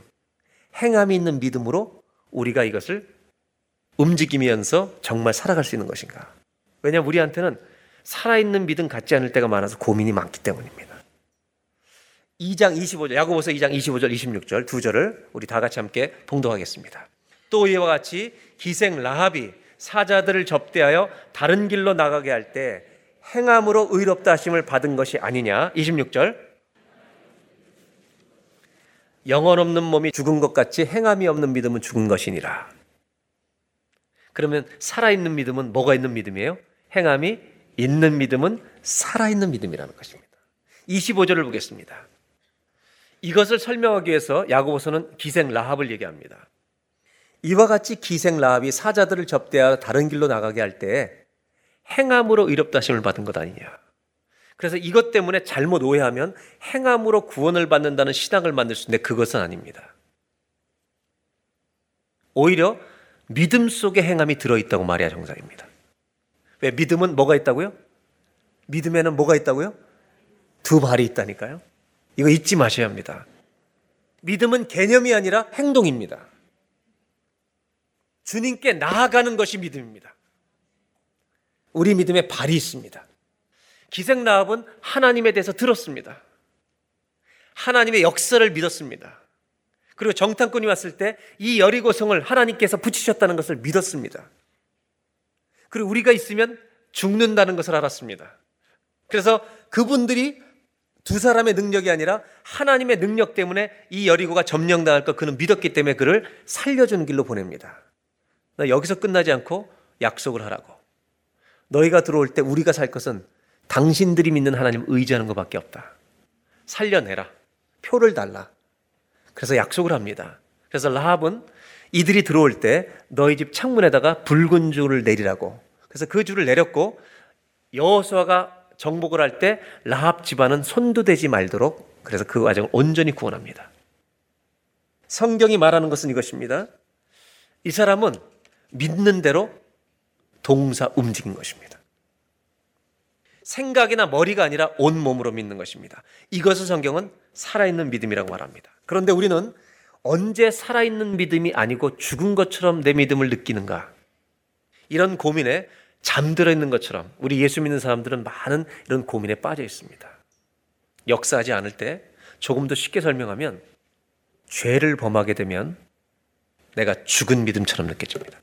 행함이 있는 믿음으로 우리가 이것을 움직이면서 정말 살아갈 수 있는 것인가. 왜냐하면 우리한테는 살아있는 믿음 같지 않을 때가 많아서 고민이 많기 때문입니다. 2장 25절, 야고보서 2장 25절, 26절 두 절을 우리 다 같이 함께 봉독하겠습니다. 또 이와 같이 기생 라합이 사자들을 접대하여 다른 길로 나가게 할 때 행함으로 의롭다 하심을 받은 것이 아니냐. 26절. 영혼 없는 몸이 죽은 것 같이 행함이 없는 믿음은 죽은 것이니라. 그러면 살아있는 믿음은 뭐가 있는 믿음이에요? 행함이 있는 믿음은 살아있는 믿음이라는 것입니다. 25절을 보겠습니다. 이것을 설명하기 위해서 야고보서는 기생 라합을 얘기합니다. 이와 같이 기생 라합이 사자들을 접대하여 다른 길로 나가게 할때 행함으로 의롭다 심을 받은 것 아니냐. 그래서 이것 때문에 잘못 오해하면 행함으로 구원을 받는다는 신앙을 만들 수 있는데 그것은 아닙니다. 오히려 믿음 속에 행함이 들어있다고 말해야 정상입니다. 왜 믿음은 뭐가 있다고요? 믿음에는 뭐가 있다고요? 두 발이 있다니까요. 이거 잊지 마셔야 합니다. 믿음은 개념이 아니라 행동입니다. 주님께 나아가는 것이 믿음입니다. 우리 믿음에 발이 있습니다. 기생 라합은 하나님에 대해서 들었습니다. 하나님의 역사를 믿었습니다. 그리고 정탐꾼이 왔을 때 이 여리고성을 하나님께서 붙이셨다는 것을 믿었습니다. 그리고 우리가 있으면 죽는다는 것을 알았습니다. 그래서 그분들이 두 사람의 능력이 아니라 하나님의 능력 때문에 이 여리고가 점령당할 것 그는 믿었기 때문에 그를 살려주는 길로 보냅니다. 나 여기서 끝나지 않고 약속을 하라고. 너희가 들어올 때 우리가 살 것은 당신들이 믿는 하나님 의지하는 것밖에 없다. 살려내라. 표를 달라. 그래서 약속을 합니다. 그래서 라합은 이들이 들어올 때 너희 집 창문에다가 붉은 줄을 내리라고. 그래서 그 줄을 내렸고 여호수아가 정복을 할 때 라합 집안은 손도 대지 말도록 그래서 그 과정을 온전히 구원합니다. 성경이 말하는 것은 이것입니다. 이 사람은 믿는 대로 동사 움직인 것입니다. 생각이나 머리가 아니라 온 몸으로 믿는 것입니다. 이것을 성경은 살아있는 믿음이라고 말합니다. 그런데 우리는 언제 살아있는 믿음이 아니고 죽은 것처럼 내 믿음을 느끼는가? 이런 고민에 잠들어 있는 것처럼 우리 예수 믿는 사람들은 많은 이런 고민에 빠져 있습니다. 역사하지 않을 때 조금 더 쉽게 설명하면 죄를 범하게 되면 내가 죽은 믿음처럼 느껴집니다.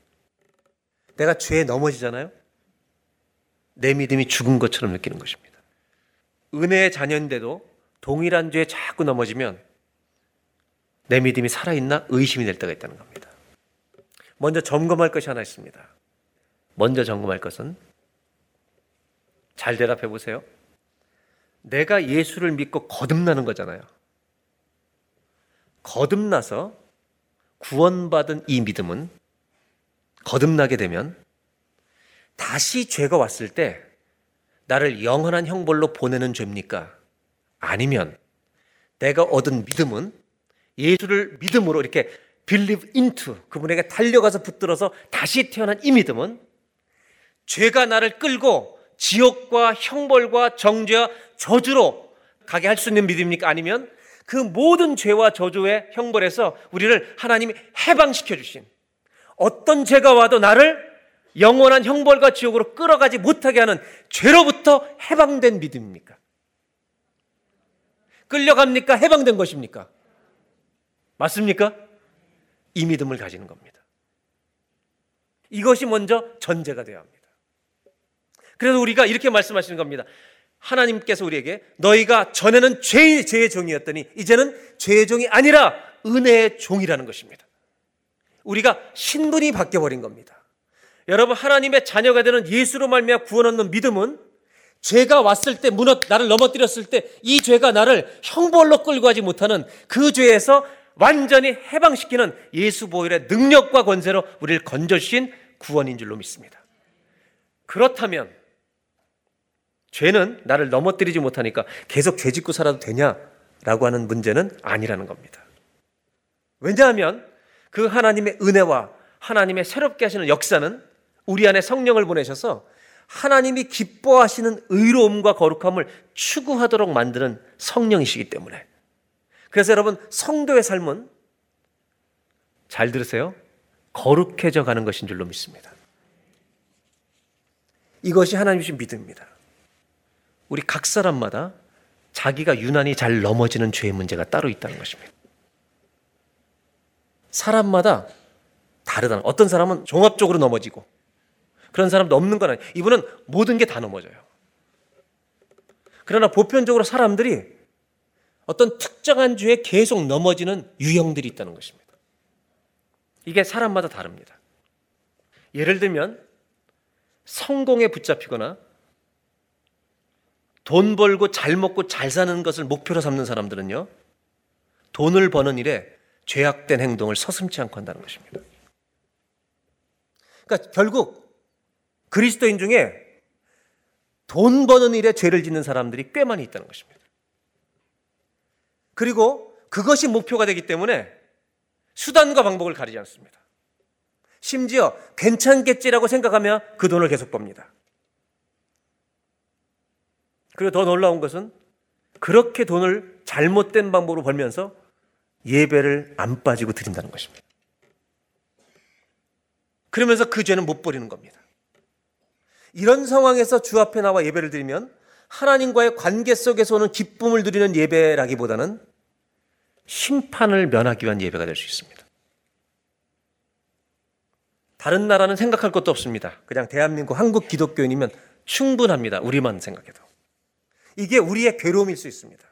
내가 죄에 넘어지잖아요? 내 믿음이 죽은 것처럼 느끼는 것입니다. 은혜의 자녀인데도 동일한 죄에 자꾸 넘어지면 내 믿음이 살아있나 의심이 될 때가 있다는 겁니다. 먼저 점검할 것이 하나 있습니다. 먼저 점검할 것은 잘 대답해 보세요. 내가 예수를 믿고 거듭나는 거잖아요. 거듭나서 구원받은 이 믿음은 거듭나게 되면 다시 죄가 왔을 때 나를 영원한 형벌로 보내는 죄입니까? 아니면 내가 얻은 믿음은 예수를 믿음으로 이렇게 believe into 그분에게 달려가서 붙들어서 다시 태어난 이 믿음은 죄가 나를 끌고 지옥과 형벌과 정죄와 저주로 가게 할 수 있는 믿음입니까? 아니면 그 모든 죄와 저주의 형벌에서 우리를 하나님이 해방시켜 주신 어떤 죄가 와도 나를 영원한 형벌과 지옥으로 끌어가지 못하게 하는 죄로부터 해방된 믿음입니까? 끌려갑니까? 해방된 것입니까? 맞습니까? 이 믿음을 가지는 겁니다. 이것이 먼저 전제가 되어야 합니다. 그래서 우리가 이렇게 말씀하시는 겁니다. 하나님께서 우리에게 너희가 전에는 죄의, 죄의 종이었더니 이제는 죄의 종이 아니라 은혜의 종이라는 것입니다. 우리가 신분이 바뀌어버린 겁니다. 여러분 하나님의 자녀가 되는 예수로 말미암아 구원 얻는 믿음은 죄가 왔을 때 무너 나를 넘어뜨렸을 때 이 죄가 나를 형벌로 끌고 가지 못하는 그 죄에서 완전히 해방시키는 예수 보혈의 능력과 권세로 우리를 건져주신 구원인 줄로 믿습니다. 그렇다면 죄는 나를 넘어뜨리지 못하니까 계속 죄 짓고 살아도 되냐라고 하는 문제는 아니라는 겁니다. 왜냐하면 그 하나님의 은혜와 하나님의 새롭게 하시는 역사는 우리 안에 성령을 보내셔서 하나님이 기뻐하시는 의로움과 거룩함을 추구하도록 만드는 성령이시기 때문에 그래서 여러분 성도의 삶은 잘 들으세요. 거룩해져 가는 것인 줄로 믿습니다. 이것이 하나님 주신 믿음입니다. 우리 각 사람마다 자기가 유난히 잘 넘어지는 죄의 문제가 따로 있다는 것입니다. 사람마다 다르다는 어떤 사람은 종합적으로 넘어지고 그런 사람도 없는 건 아니에요. 이분은 모든 게 다 넘어져요. 그러나 보편적으로 사람들이 어떤 특정한 죄에 계속 넘어지는 유형들이 있다는 것입니다. 이게 사람마다 다릅니다. 예를 들면 성공에 붙잡히거나 돈 벌고 잘 먹고 잘 사는 것을 목표로 삼는 사람들은요. 돈을 버는 일에 죄악된 행동을 서슴지 않고 한다는 것입니다. 그러니까 결국 그리스도인 중에 돈 버는 일에 죄를 짓는 사람들이 꽤 많이 있다는 것입니다. 그리고 그것이 목표가 되기 때문에 수단과 방법을 가리지 않습니다. 심지어 괜찮겠지라고 생각하며 그 돈을 계속 법니다. 그리고 더 놀라운 것은 그렇게 돈을 잘못된 방법으로 벌면서 예배를 안 빠지고 드린다는 것입니다. 그러면서 그 죄는 못 버리는 겁니다. 이런 상황에서 주 앞에 나와 예배를 드리면 하나님과의 관계 속에서 오는 기쁨을 누리는 예배라기보다는 심판을 면하기 위한 예배가 될 수 있습니다. 다른 나라는 생각할 것도 없습니다. 그냥 대한민국 한국 기독교인이면 충분합니다. 우리만 생각해도. 이게 우리의 괴로움일 수 있습니다.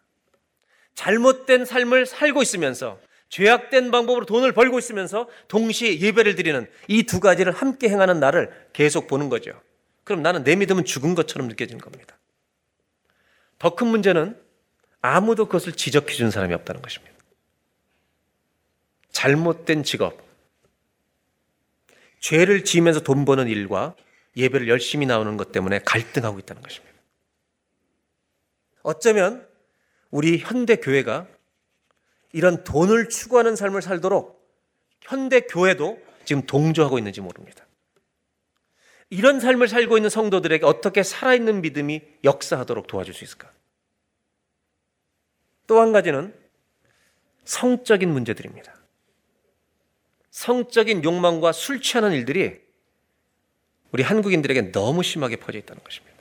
잘못된 삶을 살고 있으면서 죄악된 방법으로 돈을 벌고 있으면서 동시에 예배를 드리는 이 두 가지를 함께 행하는 나를 계속 보는 거죠. 그럼 나는 내 믿음은 죽은 것처럼 느껴지는 겁니다. 더 큰 문제는 아무도 그것을 지적해 준 사람이 없다는 것입니다. 잘못된 직업, 죄를 지으면서 돈 버는 일과 예배를 열심히 나오는 것 때문에 갈등하고 있다는 것입니다. 어쩌면 우리 현대 교회가 이런 돈을 추구하는 삶을 살도록 현대 교회도 지금 동조하고 있는지 모릅니다. 이런 삶을 살고 있는 성도들에게 어떻게 살아있는 믿음이 역사하도록 도와줄 수 있을까? 또 한 가지는 성적인 문제들입니다. 성적인 욕망과 술 취하는 일들이 우리 한국인들에게 너무 심하게 퍼져 있다는 것입니다.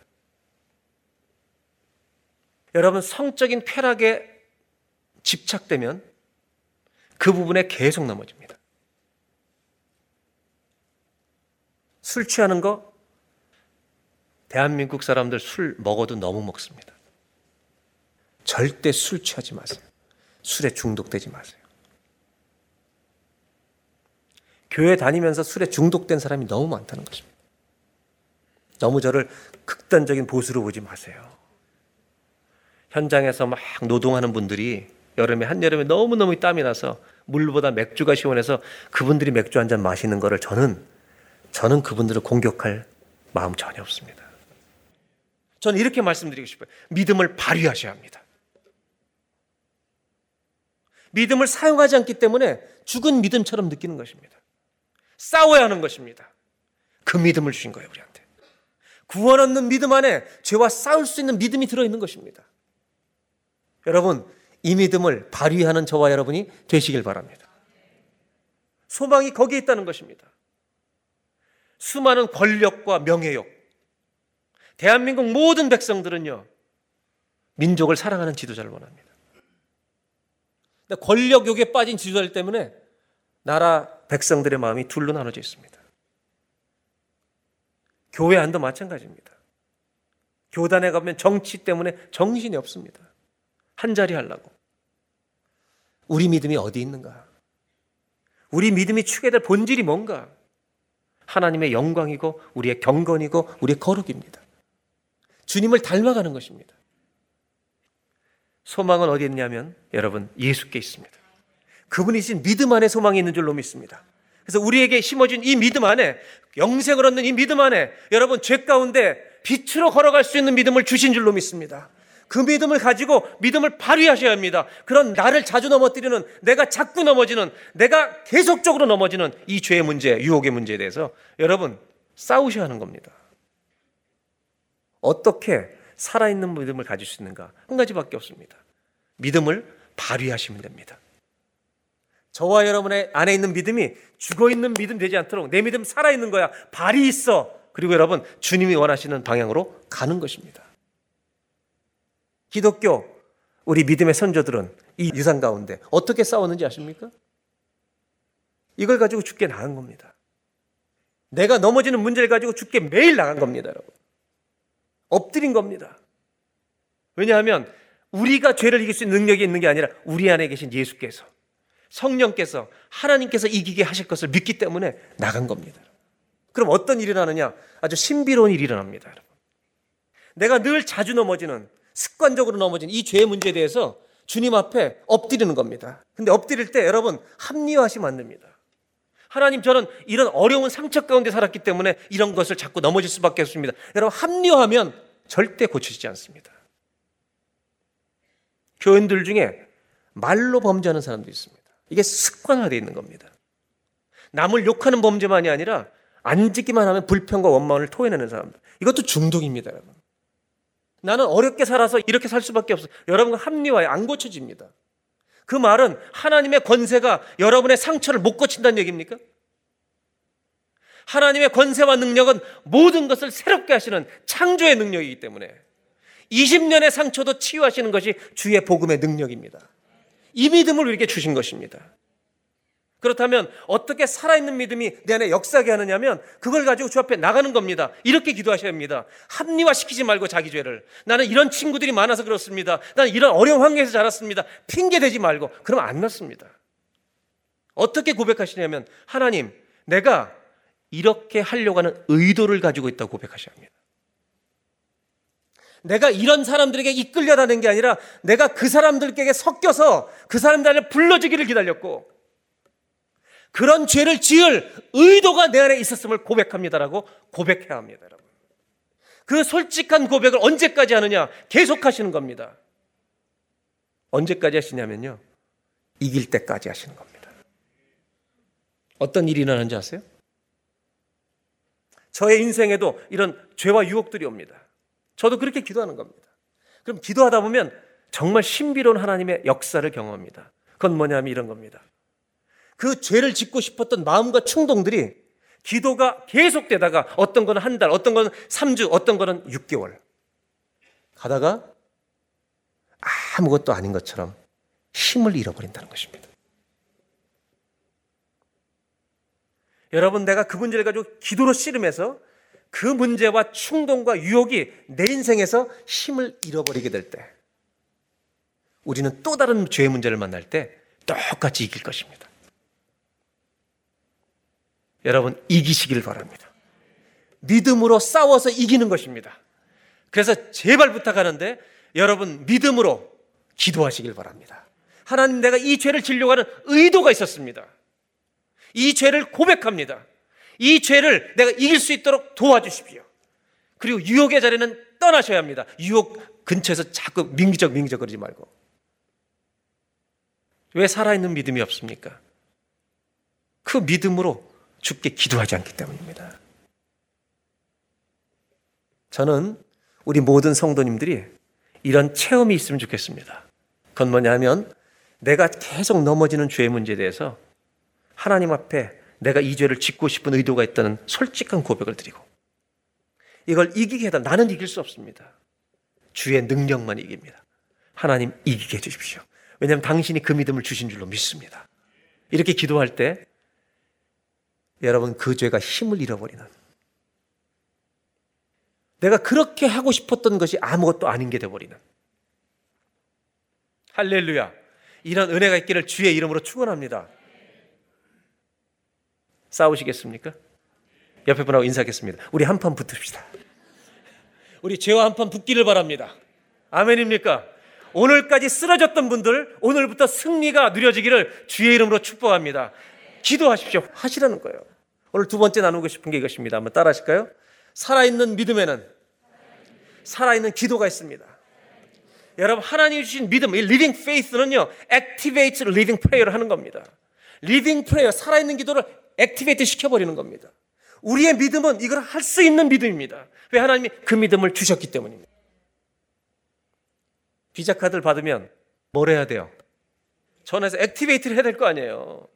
여러분, 성적인 쾌락에 집착되면 그 부분에 계속 넘어집니다. 술 취하는 거 대한민국 사람들 술 먹어도 너무 먹습니다. 절대 술 취하지 마세요. 술에 중독되지 마세요. 교회 다니면서 술에 중독된 사람이 너무 많다는 것입니다. 너무 저를 극단적인 보수로 보지 마세요. 현장에서 막 노동하는 분들이 여름에 한여름에 너무너무 땀이 나서 물보다 맥주가 시원해서 그분들이 맥주 한 잔 마시는 거를 저는 저는 그분들을 공격할 마음 전혀 없습니다. 저는 이렇게 말씀드리고 싶어요. 믿음을 발휘하셔야 합니다. 믿음을 사용하지 않기 때문에 죽은 믿음처럼 느끼는 것입니다. 싸워야 하는 것입니다. 그 믿음을 주신 거예요, 우리한테. 구원 얻는 믿음 안에 죄와 싸울 수 있는 믿음이 들어있는 것입니다. 여러분, 이 믿음을 발휘하는 저와 여러분이 되시길 바랍니다. 소망이 거기에 있다는 것입니다. 수많은 권력과 명예욕. 대한민국 모든 백성들은요, 민족을 사랑하는 지도자를 원합니다. 근데 권력욕에 빠진 지도자들 때문에 나라 백성들의 마음이 둘로 나눠져 있습니다. 교회 안도 마찬가지입니다. 교단에 가면 정치 때문에 정신이 없습니다. 한 자리 하려고. 우리 믿음이 어디 있는가? 우리 믿음이 추게 될 본질이 뭔가? 하나님의 영광이고 우리의 경건이고 우리의 거룩입니다. 주님을 닮아가는 것입니다. 소망은 어디 있냐면 여러분 예수께 있습니다. 그분이 신 믿음 안에 소망이 있는 줄로 믿습니다. 그래서 우리에게 심어진 이 믿음 안에 영생을 얻는 이 믿음 안에 여러분 죄 가운데 빛으로 걸어갈 수 있는 믿음을 주신 줄로 믿습니다. 그 믿음을 가지고 믿음을 발휘하셔야 합니다. 그런 나를 자주 넘어뜨리는 내가 자꾸 넘어지는 내가 계속적으로 넘어지는 이 죄의 문제, 유혹의 문제에 대해서 여러분 싸우셔야 하는 겁니다. 어떻게 살아있는 믿음을 가질 수 있는가? 한 가지밖에 없습니다. 믿음을 발휘하시면 됩니다. 저와 여러분의 안에 있는 믿음이 죽어 있는 믿음 되지 않도록 내 믿음 살아 있는 거야. 발이 있어. 그리고 여러분, 주님이 원하시는 방향으로 가는 것입니다. 기독교 우리 믿음의 선조들은 이 유산 가운데 어떻게 싸웠는지 아십니까? 이걸 가지고 죽게 나간 겁니다. 내가 넘어지는 문제를 가지고 죽게 매일 나간 겁니다, 여러분. 엎드린 겁니다. 왜냐하면 우리가 죄를 이길 수 있는 능력이 있는 게 아니라 우리 안에 계신 예수께서 성령께서 하나님께서 이기게 하실 것을 믿기 때문에 나간 겁니다. 그럼 어떤 일이 일어나느냐? 아주 신비로운 일이 일어납니다, 여러분. 내가 늘 자주 넘어지는 습관적으로 넘어진 이 죄의 문제에 대해서 주님 앞에 엎드리는 겁니다. 근데 엎드릴 때 여러분 합리화하시면 안 됩니다. 하나님 저는 이런 어려운 상처 가운데 살았기 때문에 이런 것을 자꾸 넘어질 수밖에 없습니다. 여러분 합리화하면 절대 고쳐지지 않습니다. 교인들 중에 말로 범죄하는 사람도 있습니다. 이게 습관화되어 있는 겁니다. 남을 욕하는 범죄만이 아니라 앉기만 하면 불평과 원망을 토해내는 사람들. 이것도 중독입니다, 여러분. 나는 어렵게 살아서 이렇게 살 수밖에 없어. 여러분과 합리화에 안 고쳐집니다. 그 말은 하나님의 권세가 여러분의 상처를 못 고친다는 얘기입니까? 하나님의 권세와 능력은 모든 것을 새롭게 하시는 창조의 능력이기 때문에 20년의 상처도 치유하시는 것이 주의 복음의 능력입니다. 이 믿음을 우리에게 주신 것입니다. 그렇다면 어떻게 살아있는 믿음이 내 안에 역사하게 하느냐면 그걸 가지고 주 앞에 나가는 겁니다. 이렇게 기도하셔야 합니다. 합리화 시키지 말고 자기 죄를. 나는 이런 친구들이 많아서 그렇습니다. 나는 이런 어려운 환경에서 자랐습니다. 핑계 대지 말고. 그러면 안 낫습니다. 어떻게 고백하시냐면 하나님, 내가 이렇게 하려고 하는 의도를 가지고 있다고 고백하셔야 합니다. 내가 이런 사람들에게 이끌려다는 게 아니라 내가 그 사람들에게 섞여서 그 사람들을 불러주기를 기다렸고 그런 죄를 지을 의도가 내 안에 있었음을 고백합니다라고 고백해야 합니다, 여러분. 그 솔직한 고백을 언제까지 하느냐? 계속 하시는 겁니다. 언제까지 하시냐면요. 이길 때까지 하시는 겁니다. 어떤 일이 일어나는지 아세요? 저의 인생에도 이런 죄와 유혹들이 옵니다. 저도 그렇게 기도하는 겁니다. 그럼 기도하다 보면 정말 신비로운 하나님의 역사를 경험합니다. 그건 뭐냐면 이런 겁니다. 그 죄를 짓고 싶었던 마음과 충동들이 기도가 계속되다가 어떤 거는 한 달, 어떤 거는 3주, 어떤 거는 6개월. 가다가 아무것도 아닌 것처럼 힘을 잃어버린다는 것입니다. 여러분, 내가 그 문제를 가지고 기도로 씨름해서 그 문제와 충동과 유혹이 내 인생에서 힘을 잃어버리게 될 때, 우리는 또 다른 죄의 문제를 만날 때 똑같이 이길 것입니다. 여러분, 이기시길 바랍니다. 믿음으로 싸워서 이기는 것입니다. 그래서 제발 부탁하는데 여러분 믿음으로 기도하시길 바랍니다. 하나님 내가 이 죄를 지려고 하는 의도가 있었습니다. 이 죄를 고백합니다. 이 죄를 내가 이길 수 있도록 도와주십시오. 그리고 유혹의 자리는 떠나셔야 합니다. 유혹 근처에서 자꾸 민기적 민기적 거리지 말고. 왜 살아있는 믿음이 없습니까? 그 믿음으로 죽게 기도하지 않기 때문입니다. 저는 우리 모든 성도님들이 이런 체험이 있으면 좋겠습니다. 그건 뭐냐 하면 내가 계속 넘어지는 죄의 문제에 대해서 하나님 앞에 내가 이 죄를 짓고 싶은 의도가 있다는 솔직한 고백을 드리고 이걸 이기게 해다 나는 이길 수 없습니다. 주의 능력만 이깁니다. 하나님 이기게 해주십시오. 왜냐하면 당신이 그 믿음을 주신 줄로 믿습니다. 이렇게 기도할 때 여러분 그 죄가 힘을 잃어버리는 내가 그렇게 하고 싶었던 것이 아무것도 아닌 게 되어버리는 할렐루야 이런 은혜가 있기를 주의 이름으로 축원합니다. 싸우시겠습니까? 옆에 분하고 인사하겠습니다. 우리 한 판 붙읍시다. 우리 죄와 한 판 붙기를 바랍니다. 아멘입니까? 오늘까지 쓰러졌던 분들 오늘부터 승리가 누려지기를 주의 이름으로 축복합니다. 기도하십시오. 하시라는 거예요. 오늘 두 번째 나누고 싶은 게 이것입니다. 한번 따라 하실까요? 살아있는 믿음에는 살아있는 기도가 있습니다. 여러분 하나님이 주신 믿음, 이 living faith는요, activate living prayer를 하는 겁니다. living prayer, 살아있는 기도를 액티베이트 시켜버리는 겁니다. 우리의 믿음은 이걸 할 수 있는 믿음입니다. 왜 하나님이 그 믿음을 주셨기 때문입니다. 비자 카드를 받으면 뭘 해야 돼요? 전화해서 activate를 해야 될 거 아니에요.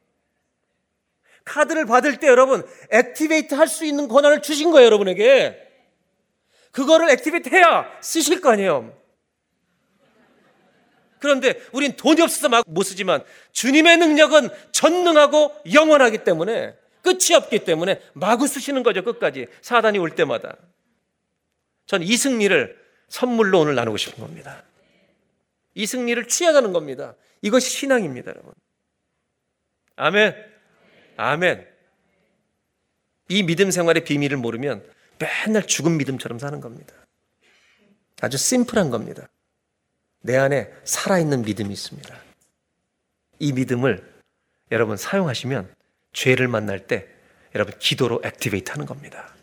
카드를 받을 때 여러분 activate 할 수 있는 권한을 주신 거예요, 여러분에게. 그거를 activate 해야 쓰실 거 아니에요. 그런데 우린 돈이 없어서 막 못 쓰지만 주님의 능력은 전능하고 영원하기 때문에 끝이 없기 때문에 마구 쓰시는 거죠, 끝까지. 사단이 올 때마다. 전 이 승리를 선물로 오늘 나누고 싶은 겁니다. 이 승리를 취해가는 겁니다. 이것이 신앙입니다, 여러분. 아멘. 아멘. 이 믿음 생활의 비밀을 모르면 맨날 죽은 믿음처럼 사는 겁니다. 아주 심플한 겁니다. 내 안에 살아있는 믿음이 있습니다. 이 믿음을 여러분 사용하시면 죄를 만날 때 여러분 기도로 액티베이트 하는 겁니다.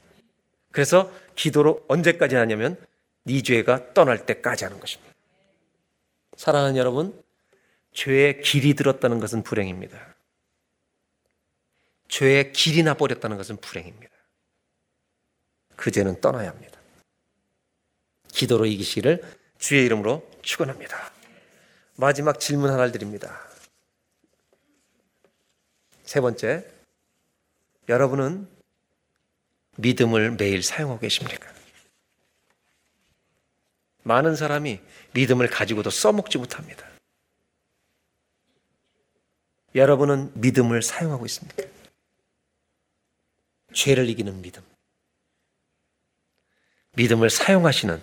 그래서 기도로 언제까지 하냐면 네 죄가 떠날 때까지 하는 것입니다. 사랑하는 여러분, 죄의 길이 들었다는 것은 불행입니다. 죄의 길이 나 버렸다는 것은 불행입니다. 그 죄는 떠나야 합니다. 기도로 이기시를 주의 이름으로 축원합니다. 마지막 질문 하나를 드립니다. 세 번째, 여러분은 믿음을 매일 사용하고 계십니까? 많은 사람이 믿음을 가지고도 써먹지 못합니다. 여러분은 믿음을 사용하고 있습니까? 죄를 이기는 믿음. 믿음을 사용하시는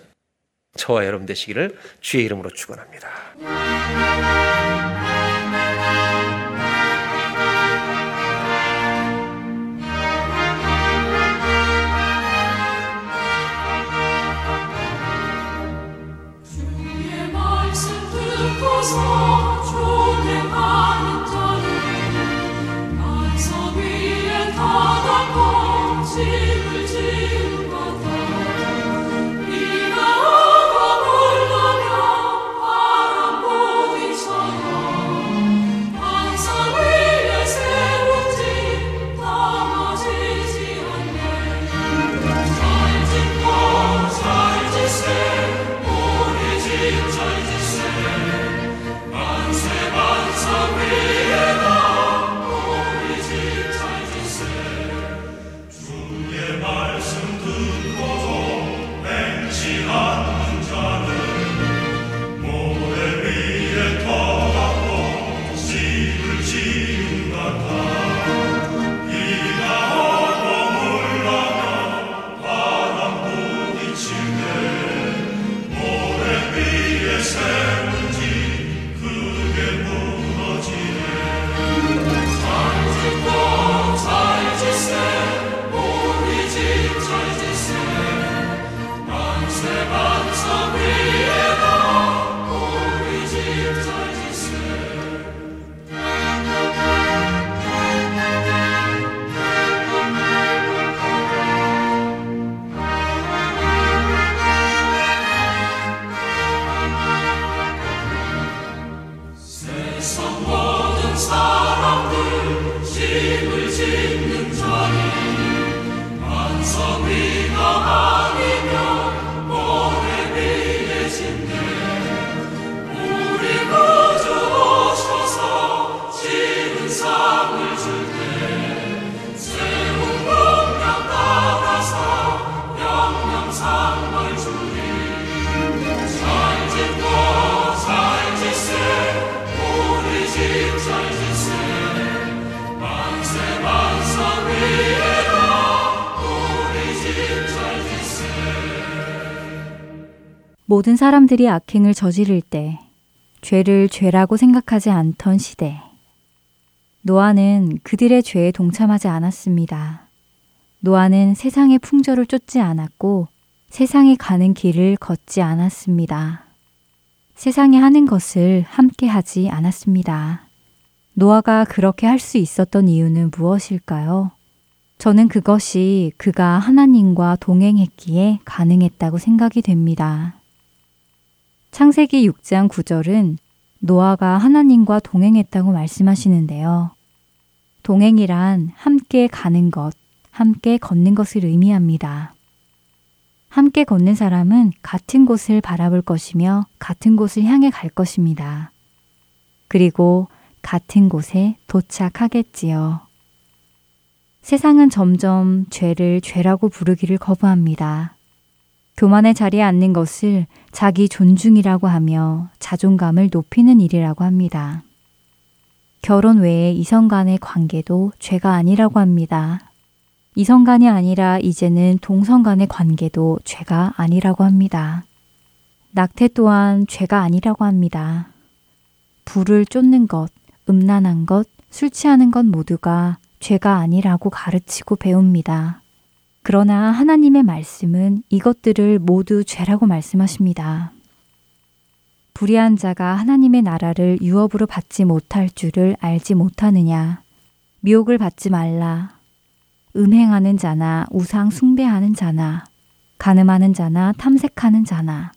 저와 여러분 되시기를 주의 이름으로 축원합니다. 주 모든 사람들이 악행을 저지를 때 죄를 죄라고 생각하지 않던 시대. 노아는 그들의 죄에 동참하지 않았습니다. 노아는 세상의 풍조를 쫓지 않았고 세상에 가는 길을 걷지 않았습니다. 세상이 하는 것을 함께 하지 않았습니다. 노아가 그렇게 할 수 있었던 이유는 무엇일까요? 저는 그것이 그가 하나님과 동행했기에 가능했다고 생각이 됩니다. 창세기 6장 9절은 노아가 하나님과 동행했다고 말씀하시는데요. 동행이란 함께 가는 것, 함께 걷는 것을 의미합니다. 함께 걷는 사람은 같은 곳을 바라볼 것이며 같은 곳을 향해 갈 것입니다. 그리고 같은 곳에 도착하겠지요. 세상은 점점 죄를 죄라고 부르기를 거부합니다. 교만의 자리에 앉는 것을 자기 존중이라고 하며 자존감을 높이는 일이라고 합니다. 결혼 외에 이성 간의 관계도 죄가 아니라고 합니다. 이성 간이 아니라 이제는 동성 간의 관계도 죄가 아니라고 합니다. 낙태 또한 죄가 아니라고 합니다. 불을 쫓는 것, 음란한 것, 술 취하는 것 모두가 죄가 아니라고 가르치고 배웁니다. 그러나 하나님의 말씀은 이것들을 모두 죄라고 말씀하십니다. 불의한 자가 하나님의 나라를 유업으로 받지 못할 줄을 알지 못하느냐. 미혹을 받지 말라. 음행하는 자나 우상 숭배하는 자나 가늠하는 자나 탐색하는 자나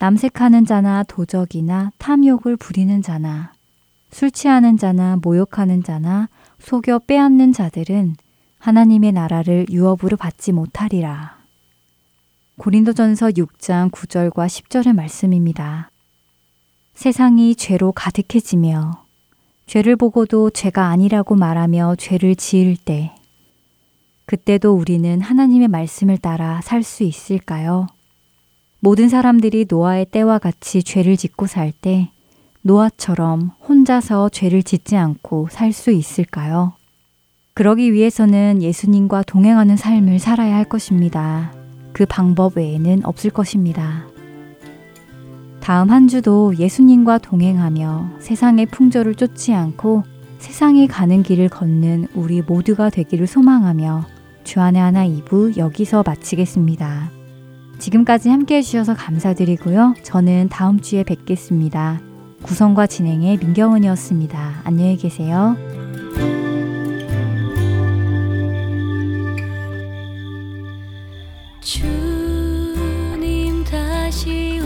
남색하는 자나 도적이나 탐욕을 부리는 자나 술 취하는 자나 모욕하는 자나 속여 빼앗는 자들은 하나님의 나라를 유업으로 받지 못하리라. 고린도전서 6장 9절과 10절의 말씀입니다. 세상이 죄로 가득해지며 죄를 보고도 죄가 아니라고 말하며 죄를 지을 때 그때도 우리는 하나님의 말씀을 따라 살 수 있을까요? 모든 사람들이 노아의 때와 같이 죄를 짓고 살 때 노아처럼 혼자서 죄를 짓지 않고 살 수 있을까요? 그러기 위해서는 예수님과 동행하는 삶을 살아야 할 것입니다. 그 방법 외에는 없을 것입니다. 다음 한 주도 예수님과 동행하며 세상의 풍조를 쫓지 않고 세상이 가는 길을 걷는 우리 모두가 되기를 소망하며 주안의 하나 2부 여기서 마치겠습니다. 지금까지 함께 해주셔서 감사드리고요. 저는 다음 주에 뵙겠습니다. 구성과 진행의 민경은이었습니다. 안녕히 계세요. 주님 다시